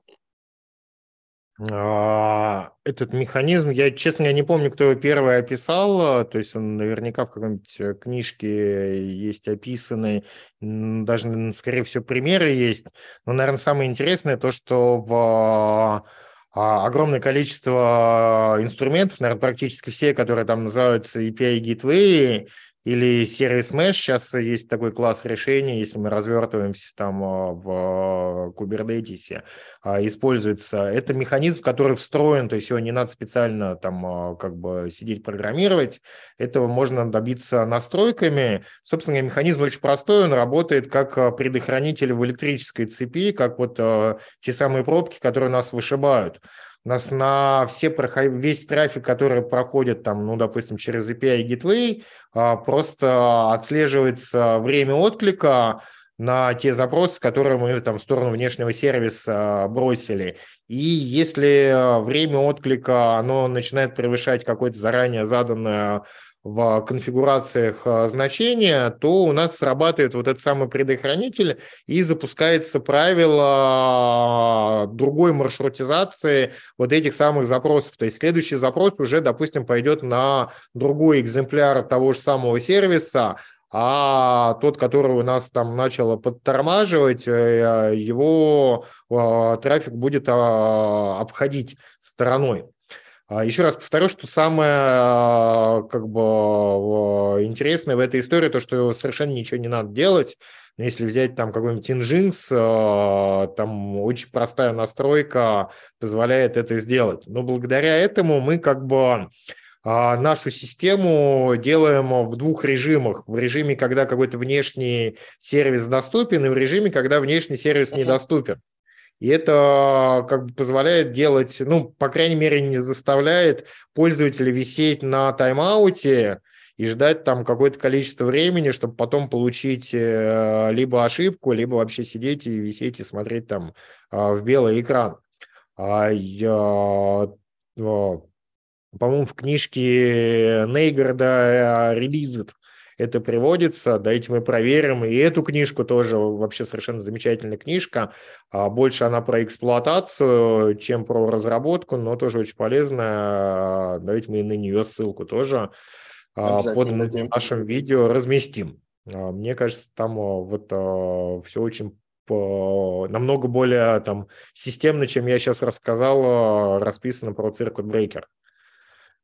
А, этот механизм, я, честно, я не помню, кто его первый описал, то есть он наверняка в какой-нибудь книжке есть описанный, даже, скорее всего, примеры есть, но, наверное, самое интересное то, что в а, огромное количество инструментов, наверное, практически все, которые там называются API Gateway, или сервис Mesh, сейчас есть такой класс решений, если мы развертываемся там а, в Kubernetes, а, используется. Это механизм, который встроен, то есть его не надо специально там а, как бы сидеть программировать. Этого можно добиться настройками. Собственно, механизм очень простой, он работает как предохранитель в электрической цепи, как вот те самые пробки, которые нас вышибают. У нас на все, весь трафик, который проходит, там, ну, допустим, через API Gateway, а, просто отслеживается время отклика на те запросы, которые мы там в сторону внешнего сервиса бросили. И если время отклика оно начинает превышать какое-то заранее заданное в конфигурациях а, значения, то у нас срабатывает вот этот самый предохранитель и запускается правило другой маршрутизации вот этих самых запросов. То есть следующий запрос уже, допустим, пойдет на другой экземпляр того же самого сервиса, а тот, который у нас там начало подтормаживать, э, его а, трафик будет обходить стороной. А, Еще раз повторю, что самое а, как бы интересное в этой истории, то, что совершенно ничего не надо делать. Но если взять там какой-нибудь Nginx, а, там очень простая настройка позволяет это сделать. Но благодаря этому мы как бы нашу систему делаем в двух режимах. В режиме, когда какой-то внешний сервис доступен, и в режиме, когда внешний сервис недоступен. И это как бы позволяет делать, ну, по крайней мере, не заставляет пользователя висеть на тайм-ауте и ждать там какое-то количество времени, чтобы потом получить э, либо ошибку, либо вообще сидеть и висеть и смотреть там э, в белый экран. А я, э, по-моему, в книжке Нейгарда «Релизит» это приводится, дайте мы проверим. И эту книжку тоже вообще совершенно замечательная книжка. А, больше она про эксплуатацию, чем про разработку, но тоже очень полезная. Давайте мы на нее ссылку тоже а, под нашим видео разместим. А, мне кажется, там вот все очень намного более там системно, чем я сейчас рассказал, расписано про Circuit Breaker.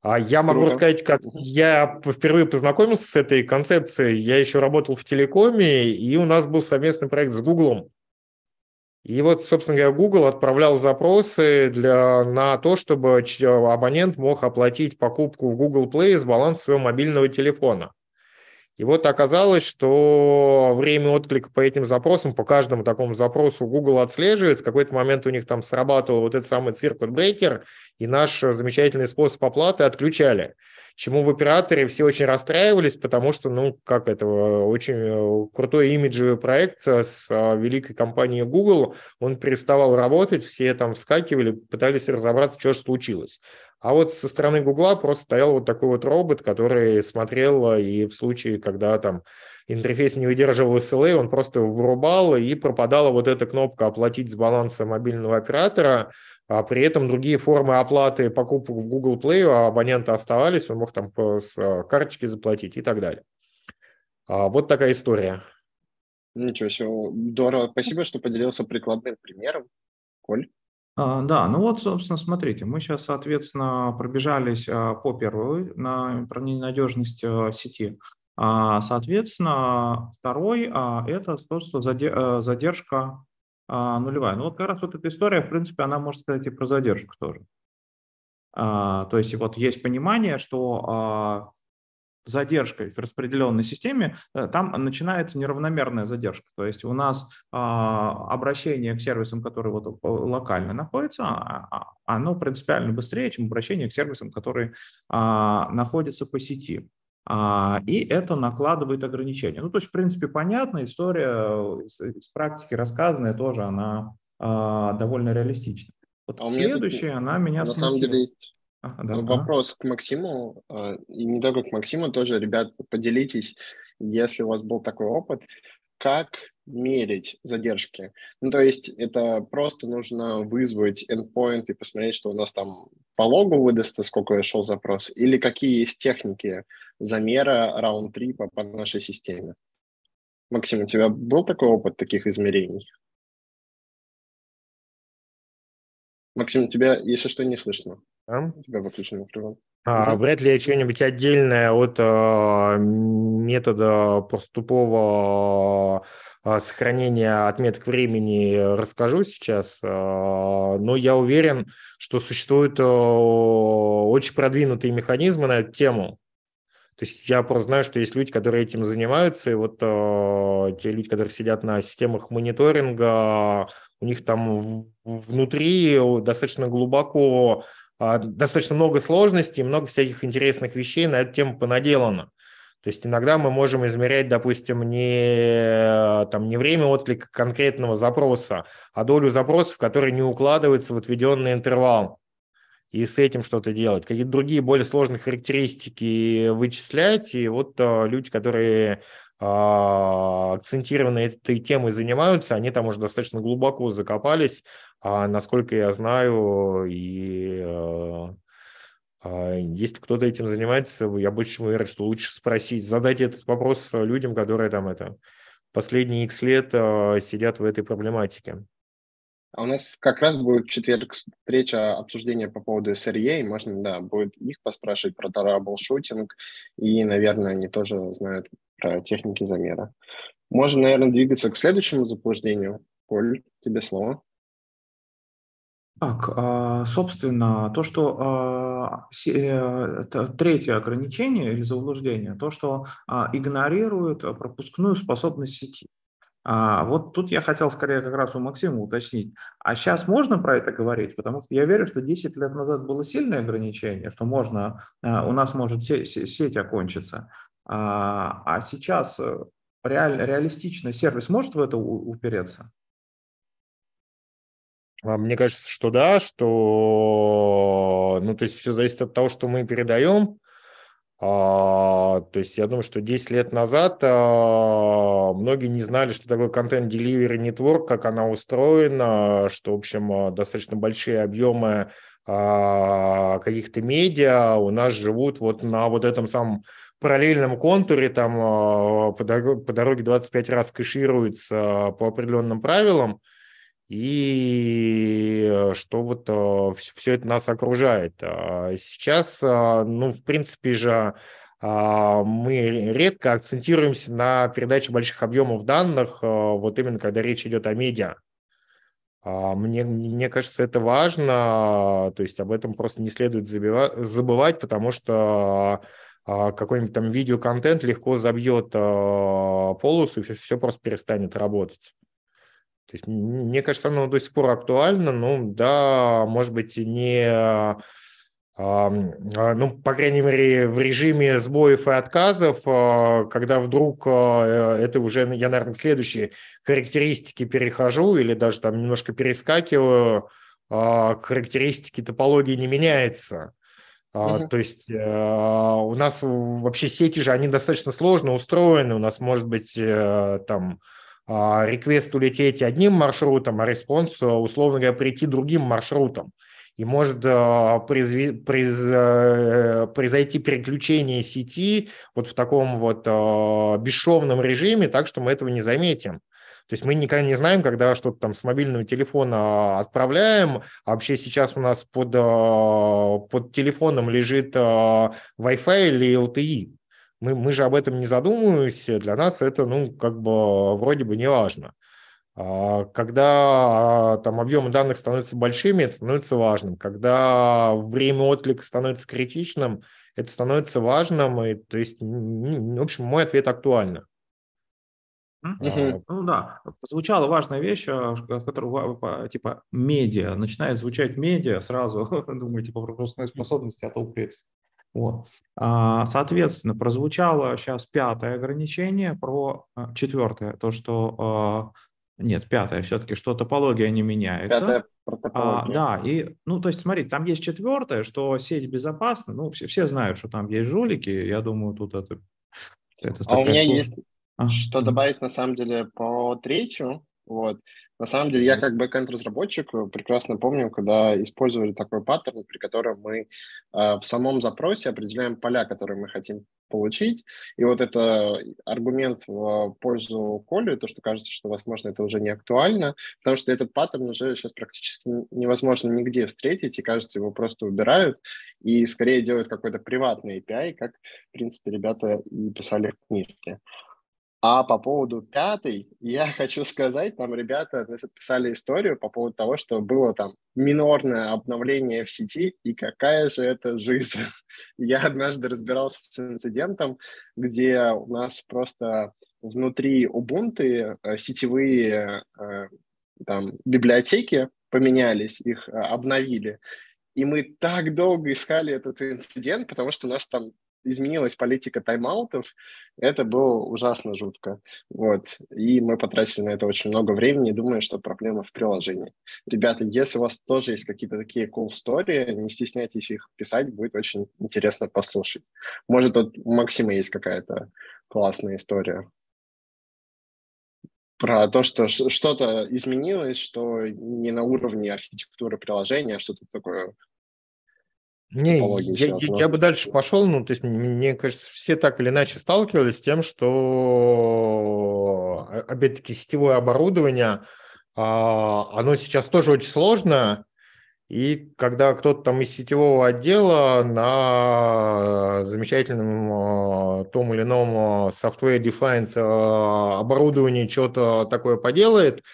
А я могу Круто. рассказать, как я впервые познакомился с этой концепцией. Я еще работал в телекоме, и у нас был совместный проект с Гуглом. И вот, собственно говоря, Google отправлял запросы для, на то, чтобы абонент мог оплатить покупку в Google Play с баланса своего мобильного телефона. И вот оказалось, что время отклика по этим запросам, по каждому такому запросу Google отслеживает. В какой-то момент у них там срабатывал вот этот самый circuit breaker, и наш замечательный способ оплаты отключали. чему в операторе все очень расстраивались, потому что, ну, как это, очень э, крутой имиджевый проект с э, великой компанией Google, он переставал работать, все там вскакивали, пытались разобраться, что же случилось. А вот со стороны Гугла просто стоял вот такой вот робот, который смотрел, и в случае, когда там интерфейс не выдерживал SLA, он просто вырубал, и пропадала вот эта кнопка «Оплатить с баланса мобильного оператора», а при этом другие формы оплаты покупок в Google Play у абонента оставались, он мог там с а, карточки заплатить и так далее. А, вот такая история. Ничего себе, здорово. Спасибо, что поделился прикладным примером. Коль? А, да, ну вот, собственно, смотрите, мы сейчас, соответственно, пробежались а, по первой на, про ненадежность а, сети. Соответственно, второй это, собственно, задержка нулевая. Ну вот как раз вот эта история, в принципе, она может сказать и про задержку тоже. То есть вот есть понимание, что задержкой в распределенной системе, э, там начинается неравномерная задержка. То есть у нас а, обращение к сервисам, которые вот э, локально находятся, а, а, оно принципиально быстрее, чем обращение к сервисам, которые находятся по сети. И это накладывает ограничения. Ну, то есть, в принципе, понятная история из практики рассказанная тоже, она довольно реалистична. Вот а следующая, тут, она меня На самом деле есть ага, да, вопрос ага. к Максиму, и не только к Максиму, тоже, ребят, поделитесь, если у вас был такой опыт, как мерить задержки. Ну, то есть это просто нужно вызвать endpoint и посмотреть, что у нас там по логу выдастся, сколько шел запрос, или какие есть техники замера раунд-трипа по нашей системе. Максим, у тебя был такой опыт таких измерений? Максим, тебя, если что, не слышно. А? У тебя выключен микрофон. А. Вряд ли что-нибудь отдельное от а, метода поступового а, сохранения отметок времени расскажу сейчас, а, но я уверен, что существуют очень продвинутые механизмы на эту тему. То есть я просто знаю, что есть люди, которые этим занимаются, и вот те люди, которые сидят на системах мониторинга, у них там внутри достаточно глубоко, достаточно много сложностей, много всяких интересных вещей на эту тему понаделано. То есть иногда мы можем измерять, допустим, не, там, не время отклика конкретного запроса, а долю запросов, которые не укладываются в отведенный интервал. И с этим что-то делать. Какие-то другие более сложные характеристики вычислять. И вот а, люди, которые а, акцентированно этой темой занимаются, они там уже достаточно глубоко закопались, а, насколько я знаю, и а, а, если кто-то этим занимается, я больше уверен, что лучше спросить, задать этот вопрос людям, которые там это последние X лет а, сидят в этой проблематике. А у нас как раз будет в четверг встреча обсуждения по поводу SRE, и можно, да, будет их поспрашивать про траблшутинг, и, наверное, они тоже знают про техники замера. Можем, наверное, двигаться к следующему заблуждению. Поль, тебе слово. Так, а, собственно, то, что а, э, третье ограничение или заблуждение, то, что а, игнорирует пропускную способность сети. Вот тут я хотел скорее как раз у Максима уточнить. А сейчас можно про это говорить? Потому что я верю, что 10 лет назад было сильное ограничение, что можно, у нас может сеть окончиться. А сейчас э, реаль, реалистично сервис может в это упереться? А, мне кажется, что да, что, ну, то есть все зависит от того, что мы передаем. А, то есть я думаю, что 10 лет назад а, многие не знали, что такое Content Delivery Network, как она устроена, что, в общем, а, достаточно большие объемы а, каких-то медиа у нас живут вот на вот этом самом параллельном контуре, там а, по дороге, по дороге 25 раз кэшируется по определенным правилам и э, что вот все, э, все это нас окружает. А сейчас, а, ну, в принципе же, а, мы редко акцентируемся на передаче больших объемов данных, вот именно когда речь идет о медиа. Мне, мне кажется, это важно, то есть об этом просто не следует забывать, потому что какой-нибудь там видеоконтент легко забьет полосу, и все просто перестанет работать. То есть, мне кажется, оно до сих пор актуально, ну да, может быть, не ну, по крайней мере, в режиме сбоев и отказов, когда вдруг это уже, я, наверное, к следующей характеристике перехожу или даже там немножко перескакиваю, характеристики топологии не меняется. Uh-huh. То есть у нас вообще сети же, они достаточно сложно устроены. У нас может быть э, там request улететь одним маршрутом, а response, условно говоря, прийти другим маршрутом и может э, произве, произ, э, произойти переключение сети вот в таком вот э, бесшовном режиме, так что мы этого не заметим. То есть мы никогда не знаем, когда что-то там с мобильного телефона отправляем. А вообще сейчас у нас под, под телефоном лежит Wi-Fi или LTE. Мы, мы же об этом не задумываемся. Для нас это, ну, как бы вроде бы не важно. А, когда а, там объемы данных становятся большими, это становится важным. Когда время отклика становится критичным, это становится важным. И, то есть, в общем, мой ответ актуальный. Uh-huh. Ну да, звучала важная вещь, которая типа медиа, начинает звучать медиа, сразу думаете по пропускной способности, а то упреть. Вот. Соответственно, прозвучало сейчас пятое ограничение про четвертое, то, что нет, пятое все-таки, что топология не меняется. Пятое а, да, и, ну, то есть, смотри, там есть четвертое, что сеть безопасна. Ну, все, все знают, что там есть жулики. Я думаю, тут это... это а у меня сложная... есть что добавить, на самом деле, по третью. Вот. На самом деле, я как бэкэнд-разработчик прекрасно помню, когда использовали такой паттерн, при котором мы э, в самом запросе определяем поля, которые мы хотим получить. И вот это аргумент в пользу Коли, то, что кажется, что, возможно, это уже не актуально, потому что этот паттерн уже сейчас практически невозможно нигде встретить, и, кажется, его просто убирают, и скорее делают какой-то приватный API, как, в принципе, ребята и писали в книжке. А по поводу пятой, я хочу сказать, там ребята записали историю по поводу того, что было там минорное обновление в сети, и какая же это жизнь. Я однажды разбирался с инцидентом, где у нас просто внутри Ubuntu э, сетевые э, там библиотеки поменялись, их э, обновили. И мы так долго искали этот инцидент, потому что у нас там изменилась политика тайм-аутов, это было ужасно жутко. Вот. И мы потратили на это очень много времени, думаю, что проблема в приложении. Ребята, если у вас тоже есть какие-то такие cool story, не стесняйтесь их писать, будет очень интересно послушать. Может, у Максима есть какая-то классная история про то, что что-то изменилось, что не на уровне архитектуры приложения, а что-то такое не, я, я, я бы дальше пошел, ну, то есть, мне кажется, все так или иначе сталкивались с тем, что, а, опять-таки, сетевое оборудование, а, оно сейчас тоже очень сложно, и когда кто-то там из сетевого отдела на замечательном а, том или ином software-defined оборудовании что-то такое поделает,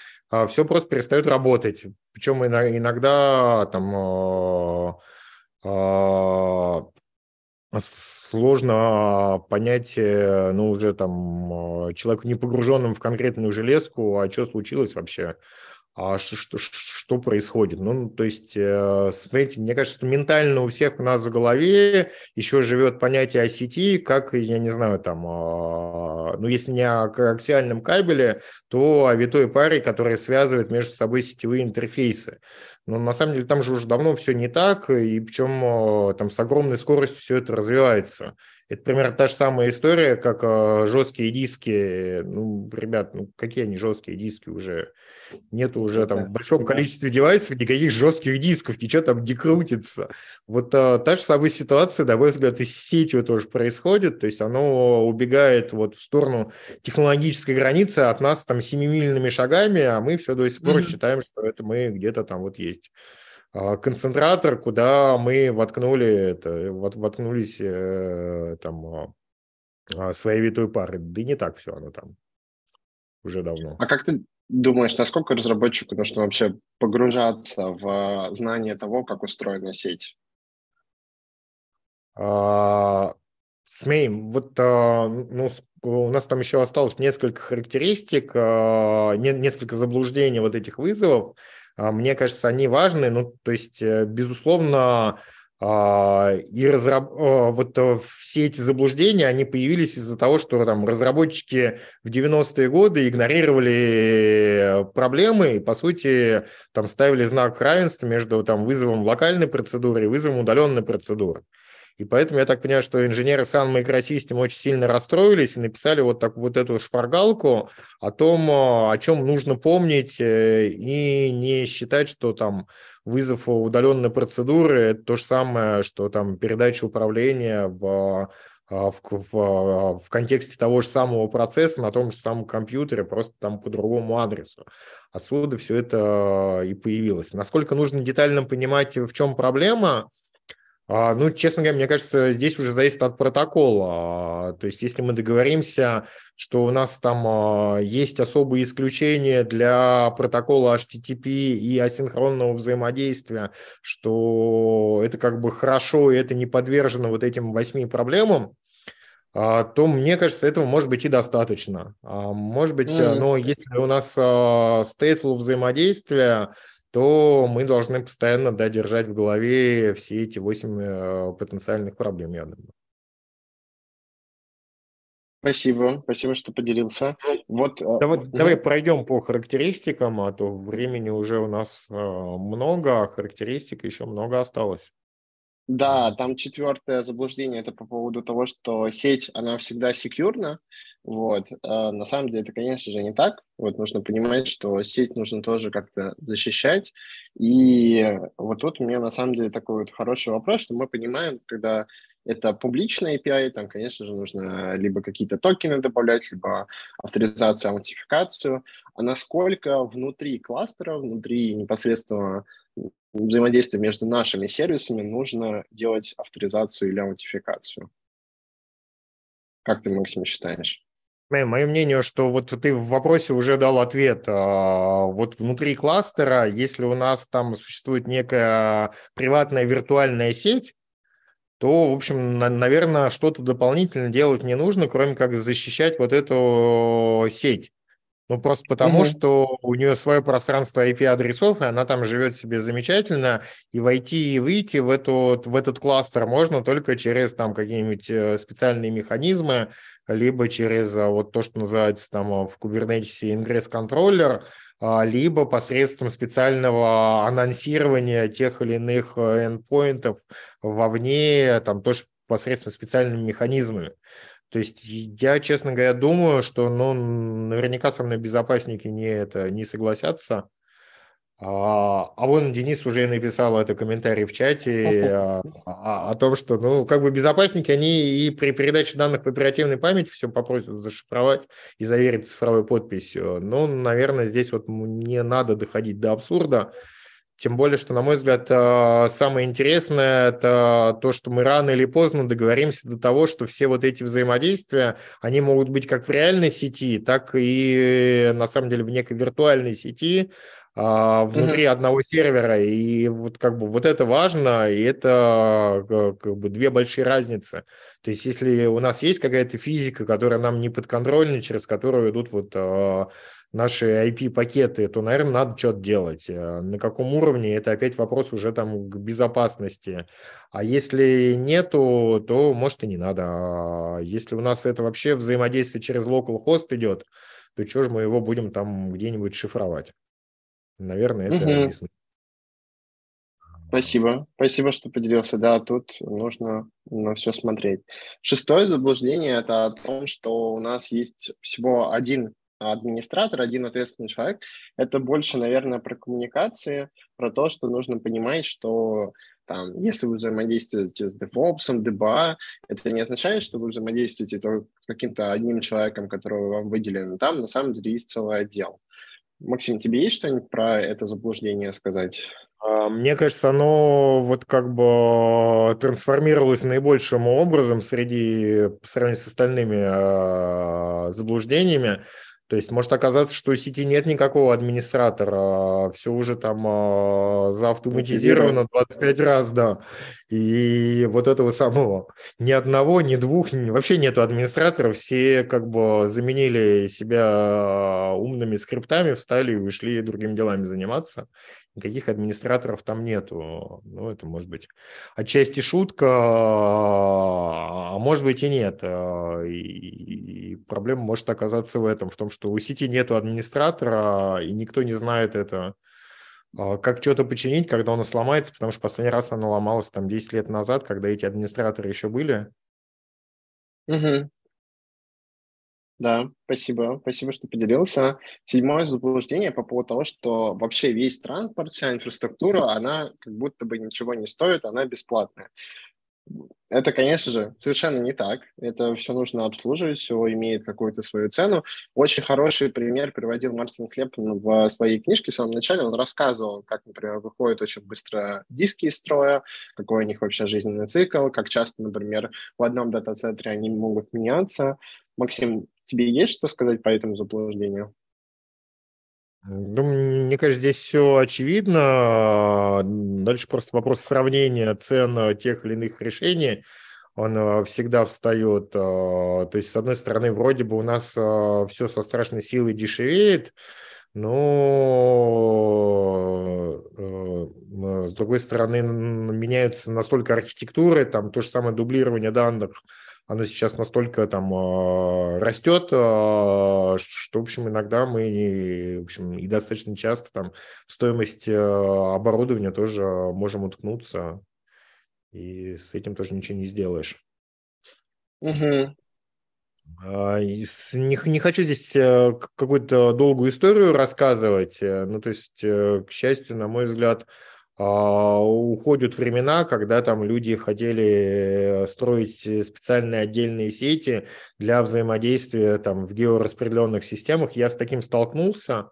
все просто перестает работать. Причем иногда там а, сложно понять, э, ну, уже там а, человеку не погруженным в конкретную железку, а что случилось вообще, а что, что, что происходит. Ну, то есть, э, смотрите, мне кажется, что ментально у всех у нас в голове еще живет понятие о сети, как, я не знаю, там, ну, если не о коаксиальном кабеле, то о витой паре, которая связывает между собой сетевые интерфейсы. Но на самом деле там же уже давно все не так, и причем э, там с огромной скоростью все это развивается. Это примерно та же самая история, как э, жесткие диски. Ну, ребят, ну какие они жесткие диски уже? Нету уже там в большом количестве девайсов никаких жестких дисков, ничего там не крутится. Вот а, та же самая ситуация, на мой взгляд, и с сетью тоже происходит, то есть оно убегает вот в сторону технологической границы от нас там семимильными шагами, а мы все до сих пор mm-hmm. считаем, что это мы где-то там вот есть концентратор, куда мы воткнули это, вот, воткнулись э, там своей витой пары. Да не так все оно там уже давно. А как ты думаешь, насколько разработчику нужно вообще погружаться в знание того, как устроена сеть? А, смеем. Вот а, ну, у нас там еще осталось несколько характеристик, а, не, несколько заблуждений вот этих вызовов. А, мне кажется, они важны. Ну, то есть, э, безусловно, и разраб... А, вот э, все эти заблуждения, они появились из-за того, что там разработчики в 90-е годы игнорировали проблемы и, по сути, там ставили знак равенства между там, вызовом локальной процедуры и вызовом удаленной процедуры. И поэтому я так понимаю, что инженеры Sun Microsystem очень сильно расстроились и написали вот, так, вот эту шпаргалку о том, о чем нужно помнить э, и не считать, что там вызов удаленной процедуры – это то же самое, что там передача управления в, а, в, в, в контексте того же самого процесса на том же самом компьютере, просто там по другому адресу. Отсюда все это и появилось. Насколько нужно детально понимать, в чем проблема – ну, честно говоря, мне кажется, здесь уже зависит от протокола. То есть, если мы договоримся, что у нас там а, есть особые исключения для протокола HTTP и асинхронного взаимодействия, что это как бы хорошо и это не подвержено вот этим восьми проблемам, а, то мне кажется, этого может быть и достаточно. Может быть, mm-hmm. но если у нас stateful взаимодействие, то мы должны постоянно да, держать в голове все эти восемь э, потенциальных проблем, я думаю. Спасибо, спасибо, что поделился. Ну, вот, э, давай, угу. давай пройдем по характеристикам, а то времени уже у нас э, много, а характеристик еще много осталось. Да, там четвертое заблуждение, это по поводу того, что сеть, она всегда секьюрна, вот. А на самом деле это, конечно же, не так. Вот нужно понимать, что сеть нужно тоже как-то защищать. И вот тут у меня на самом деле такой вот хороший вопрос, что мы понимаем, когда это публичная API, там, конечно же, нужно либо какие-то токены добавлять, либо авторизацию, аутентификацию. А насколько внутри кластера, внутри непосредственно взаимодействия между нашими сервисами нужно делать авторизацию или аутентификацию? Как ты, Максим, считаешь? Мое мнение, что вот ты в вопросе уже дал ответ. А, вот внутри кластера, если у нас там существует некая приватная виртуальная сеть, то, в общем, наверное, что-то дополнительно делать не нужно, кроме как защищать вот эту сеть. Ну, просто потому, угу. что у нее свое пространство IP-адресов, и она там живет себе замечательно, и войти и выйти в, эту, в этот кластер можно только через там какие-нибудь э, специальные механизмы, либо через а, вот то, что называется там а, в Kubernetes ингресс-контроллер, а, либо посредством специального анонсирования тех или иных эндпоинтов вовне, там тоже посредством специальными механизмами. То есть я, честно говоря, думаю, что ну, наверняка со мной безопасники не, это, не согласятся, а, а вон Денис уже написал это комментарий в чате а, а, о том, что, ну, как бы безопасники, они и при передаче данных в оперативной памяти все попросят зашифровать и заверить цифровой подписью. Ну, наверное, здесь вот не надо доходить до абсурда. Тем более, что, на мой взгляд, а, самое интересное – это то, что мы рано или поздно договоримся до того, что все вот эти взаимодействия, они могут быть как в реальной сети, так и, на самом деле, в некой виртуальной сети, а, внутри mm-hmm. одного сервера. И вот как бы вот это важно, и это как бы две большие разницы. То есть если у нас есть какая-то физика, которая нам не подконтрольна, через которую идут вот а, наши IP-пакеты, то, наверное, надо что-то делать. Э, на каком уровне, это опять вопрос уже там к безопасности. А если нету, то, может, и не надо. А если у нас это вообще взаимодействие через local-host идет, то что же мы его будем там где-нибудь шифровать? Наверное, это угу. бессмысленно. Спасибо. Спасибо, что поделился. Да, тут нужно на все смотреть. Шестое заблуждение – это о том, что у нас есть всего один администратор, один ответственный человек. Это больше, наверное, про коммуникации, про то, что нужно понимать, что там, если вы взаимодействуете с DevOps, DBA, это не означает, что вы взаимодействуете только с каким-то одним человеком, которого вам выделен. Там на самом деле есть целый отдел. Максим, тебе есть что-нибудь про это заблуждение сказать? А, мне кажется, оно вот как бы трансформировалось наибольшим образом среди, по сравнению с остальными э, заблуждениями. То есть может оказаться, что у сети нет никакого администратора, все уже там э, заавтоматизировано 25 раз, да. И вот этого самого ни одного, ни двух, вообще нету администраторов, все как бы заменили себя умными скриптами, встали и ушли другими делами заниматься. Никаких администраторов там нету. Ну, это может быть отчасти шутка, а может быть и нет. И проблема может оказаться в этом, в том, что у сети нету администратора, и никто не знает это как что-то починить, когда оно сломается, потому что последний раз оно ломалось там 10 лет назад, когда эти администраторы еще были. Угу. Да, спасибо. Спасибо, что поделился. Седьмое заблуждение по поводу того, что вообще весь транспорт, вся инфраструктура, она как будто бы ничего не стоит, она бесплатная. Это, конечно же, совершенно не так. Это все нужно обслуживать, все имеет какую-то свою цену. Очень хороший пример приводил Мартин Клепман в своей книжке в самом начале. Он рассказывал, как, например, выходят очень быстро диски из строя, какой у них вообще жизненный цикл, как часто, например, в одном дата-центре они могут меняться. Максим, тебе есть что сказать по этому заблуждению? Ну, мне кажется, здесь все очевидно. Дальше просто вопрос сравнения цен тех или иных решений. Он э, всегда встает. Э, то есть, с одной стороны, вроде бы у нас э, все со страшной силой дешевеет, но с другой стороны меняются настолько архитектуры, там то же самое дублирование данных – оно сейчас настолько там а, растет, а, что, в общем, иногда мы, в общем, и достаточно часто там в стоимость а, оборудования тоже можем уткнуться, и с этим тоже ничего не сделаешь. Угу. Не, не хочу здесь э, какую-то долгую историю рассказывать, э, ну, то есть, э, к счастью, на мой взгляд, уходят времена, когда там люди хотели строить специальные отдельные сети для взаимодействия там в геораспределенных системах. Я с таким столкнулся,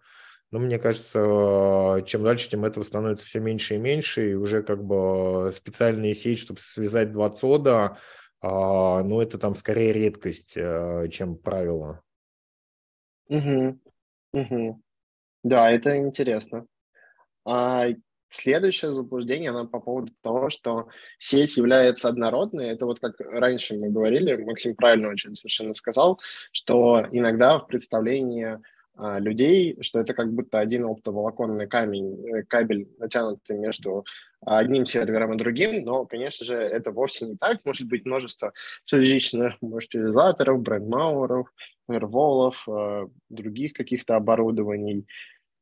но мне кажется, чем дальше, тем этого становится все меньше и меньше, и уже как бы специальные сети, чтобы связать два цода, а, ну это там скорее редкость, э, чем правило. Угу. Угу. Да, это интересно. А Следующее заблуждение, оно по поводу того, что сеть является однородной. Это вот как раньше мы говорили, Максим правильно очень совершенно сказал, что иногда в представлении а, людей, что это как будто один оптоволоконный камень, э, кабель натянутый между одним сервером и другим, но, конечно же, это вовсе не так. Может быть множество различных маршрутизаторов, брендмауэров, фаерволов, э, других каких-то оборудований.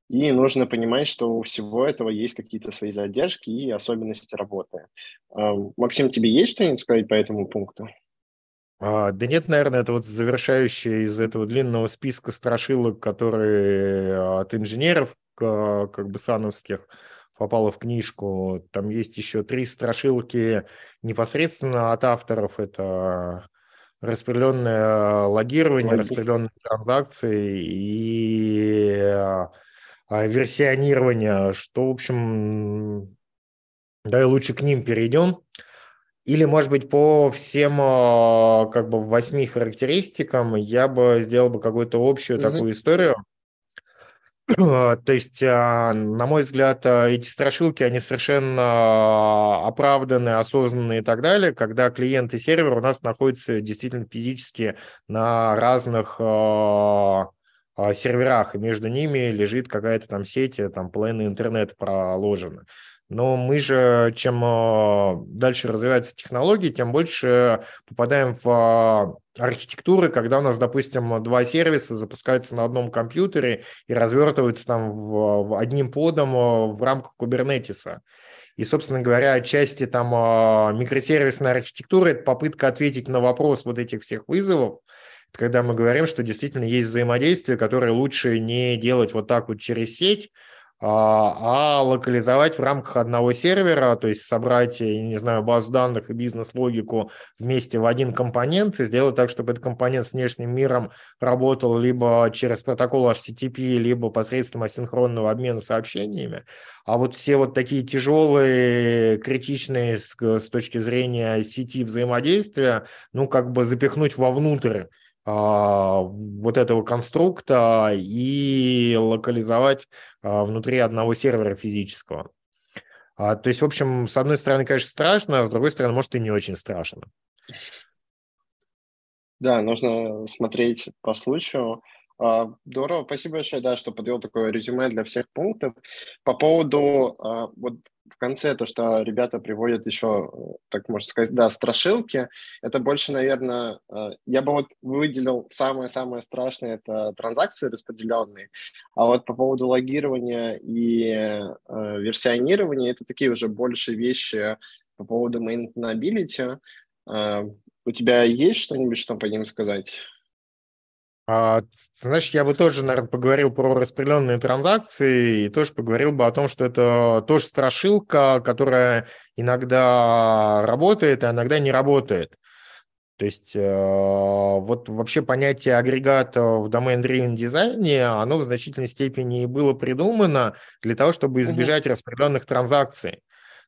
И нужно понимать, что у всего этого есть какие-то свои задержки и особенности работы. Максим, тебе есть что-нибудь сказать по этому пункту? А, да нет, наверное, это вот завершающее из этого длинного списка страшилок, которые от инженеров, как бы сановских, попало в книжку. Там есть еще три страшилки непосредственно от авторов. Это распределенное логирование, распределенные транзакции и а, версионирования, что, в общем, да и лучше к ним перейдем. Или, может быть, по всем а, как бы восьми характеристикам я бы сделал бы какую-то общую mm-hmm. такую историю. А, то есть, на мой взгляд, эти страшилки, они совершенно оправданные, осознанные и так далее, когда клиент и сервер у нас находятся действительно физически на разных а, серверах, и между ними лежит какая-то там сеть, э, там плейны интернет проложены. Но мы же, чем а, дальше развиваются технологии, тем больше попадаем в а, архитектуры, когда у нас, допустим, два сервиса запускаются на одном компьютере и развертываются там в, в одним подом в рамках кубернетиса. И, собственно говоря, отчасти там микросервисная архитектура – это попытка ответить на вопрос вот этих всех вызовов, когда мы говорим, что действительно есть взаимодействие, которое лучше не делать вот так вот через сеть, а, а локализовать в рамках одного сервера, то есть собрать, я не знаю, базу данных и бизнес-логику вместе в один компонент и сделать так, чтобы этот компонент с внешним миром работал либо через протокол HTTP, либо посредством асинхронного обмена сообщениями. А вот все вот такие тяжелые, критичные с, с точки зрения сети взаимодействия, ну, как бы запихнуть вовнутрь вот этого конструкта и локализовать а, внутри одного сервера физического. А, то есть, в общем, с одной стороны, конечно, страшно, а с другой стороны, может, и не очень страшно. Да, нужно смотреть по случаю. А, здорово, спасибо большое, да, что подвел такое резюме для всех пунктов. По поводу а, вот конце то, что ребята приводят еще, так можно сказать, да, страшилки, это больше, наверное, а, я бы вот выделил самое-самое страшное, это транзакции распределенные, а вот по поводу логирования и версионирования, это такие уже больше вещи по поводу maintainability. У тебя есть что-нибудь, что по ним сказать? А, значит, я бы тоже, наверное, поговорил про распределенные транзакции и тоже поговорил бы о том, что это тоже страшилка, которая иногда работает, а иногда не работает. То есть э, вот вообще понятие агрегата в domain-driven дизайне, оно в значительной степени было придумано для того, чтобы избежать распределенных транзакций.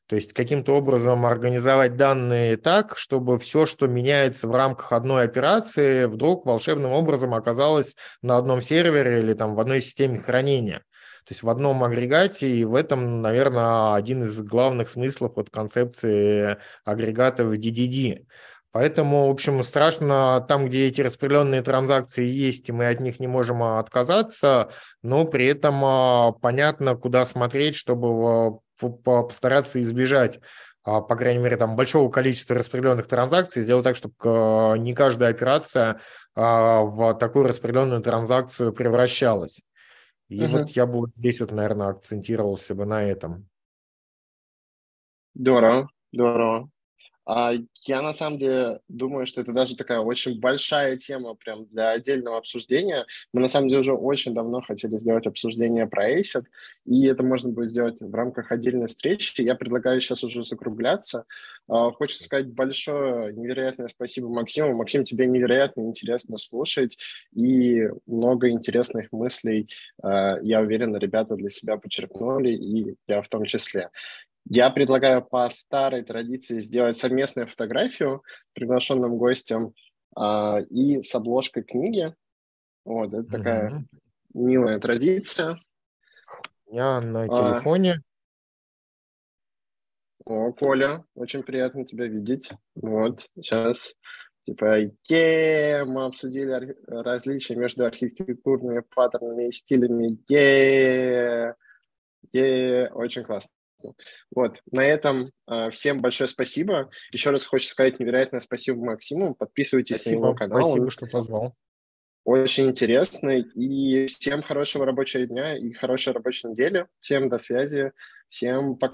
То есть каким-то образом организовать данные так, чтобы все, что меняется в рамках одной операции, вдруг волшебным образом оказалось на одном сервере или там в одной системе хранения. То есть в одном агрегате, и в этом, наверное, один из главных смыслов от концепции агрегата в DDD. Поэтому, в общем, страшно там, где эти распределенные транзакции есть, и мы от них не можем отказаться, но при этом а, понятно, куда смотреть, чтобы постараться избежать а, по крайней мере, там большого количества распределенных транзакций, сделать так, чтобы а, не каждая операция а, в такую распределенную транзакцию превращалась. И угу. вот я бы вот здесь вот, наверное, акцентировался бы на этом. Здорово, здорово. А я на самом деле думаю, что это даже такая очень большая тема прям для отдельного обсуждения. Мы на самом деле уже очень давно хотели сделать обсуждение про ACID, и это можно будет сделать в рамках отдельной встречи. Я предлагаю сейчас уже закругляться. А, хочется сказать большое, невероятное спасибо Максиму. Максим, тебе невероятно интересно слушать, и много интересных мыслей, а, я уверен, ребята для себя подчеркнули, и я в том числе. Я предлагаю по старой традиции сделать совместную фотографию с приглашенным гостем а, и с обложкой книги. Вот, это mm-hmm. такая милая традиция. Я на а. телефоне. А, о, Коля, очень приятно тебя видеть. Вот, сейчас Типа, е, мы обсудили различия между архитектурными паттернами и стилями. Е, е, очень классно. Вот, на этом э, всем большое спасибо. Еще раз хочу сказать невероятное спасибо Максиму. Подписывайтесь спасибо, на его канал. Спасибо, что позвал. Очень интересно. И всем хорошего рабочего дня и хорошей рабочей недели. Всем до связи. Всем пока.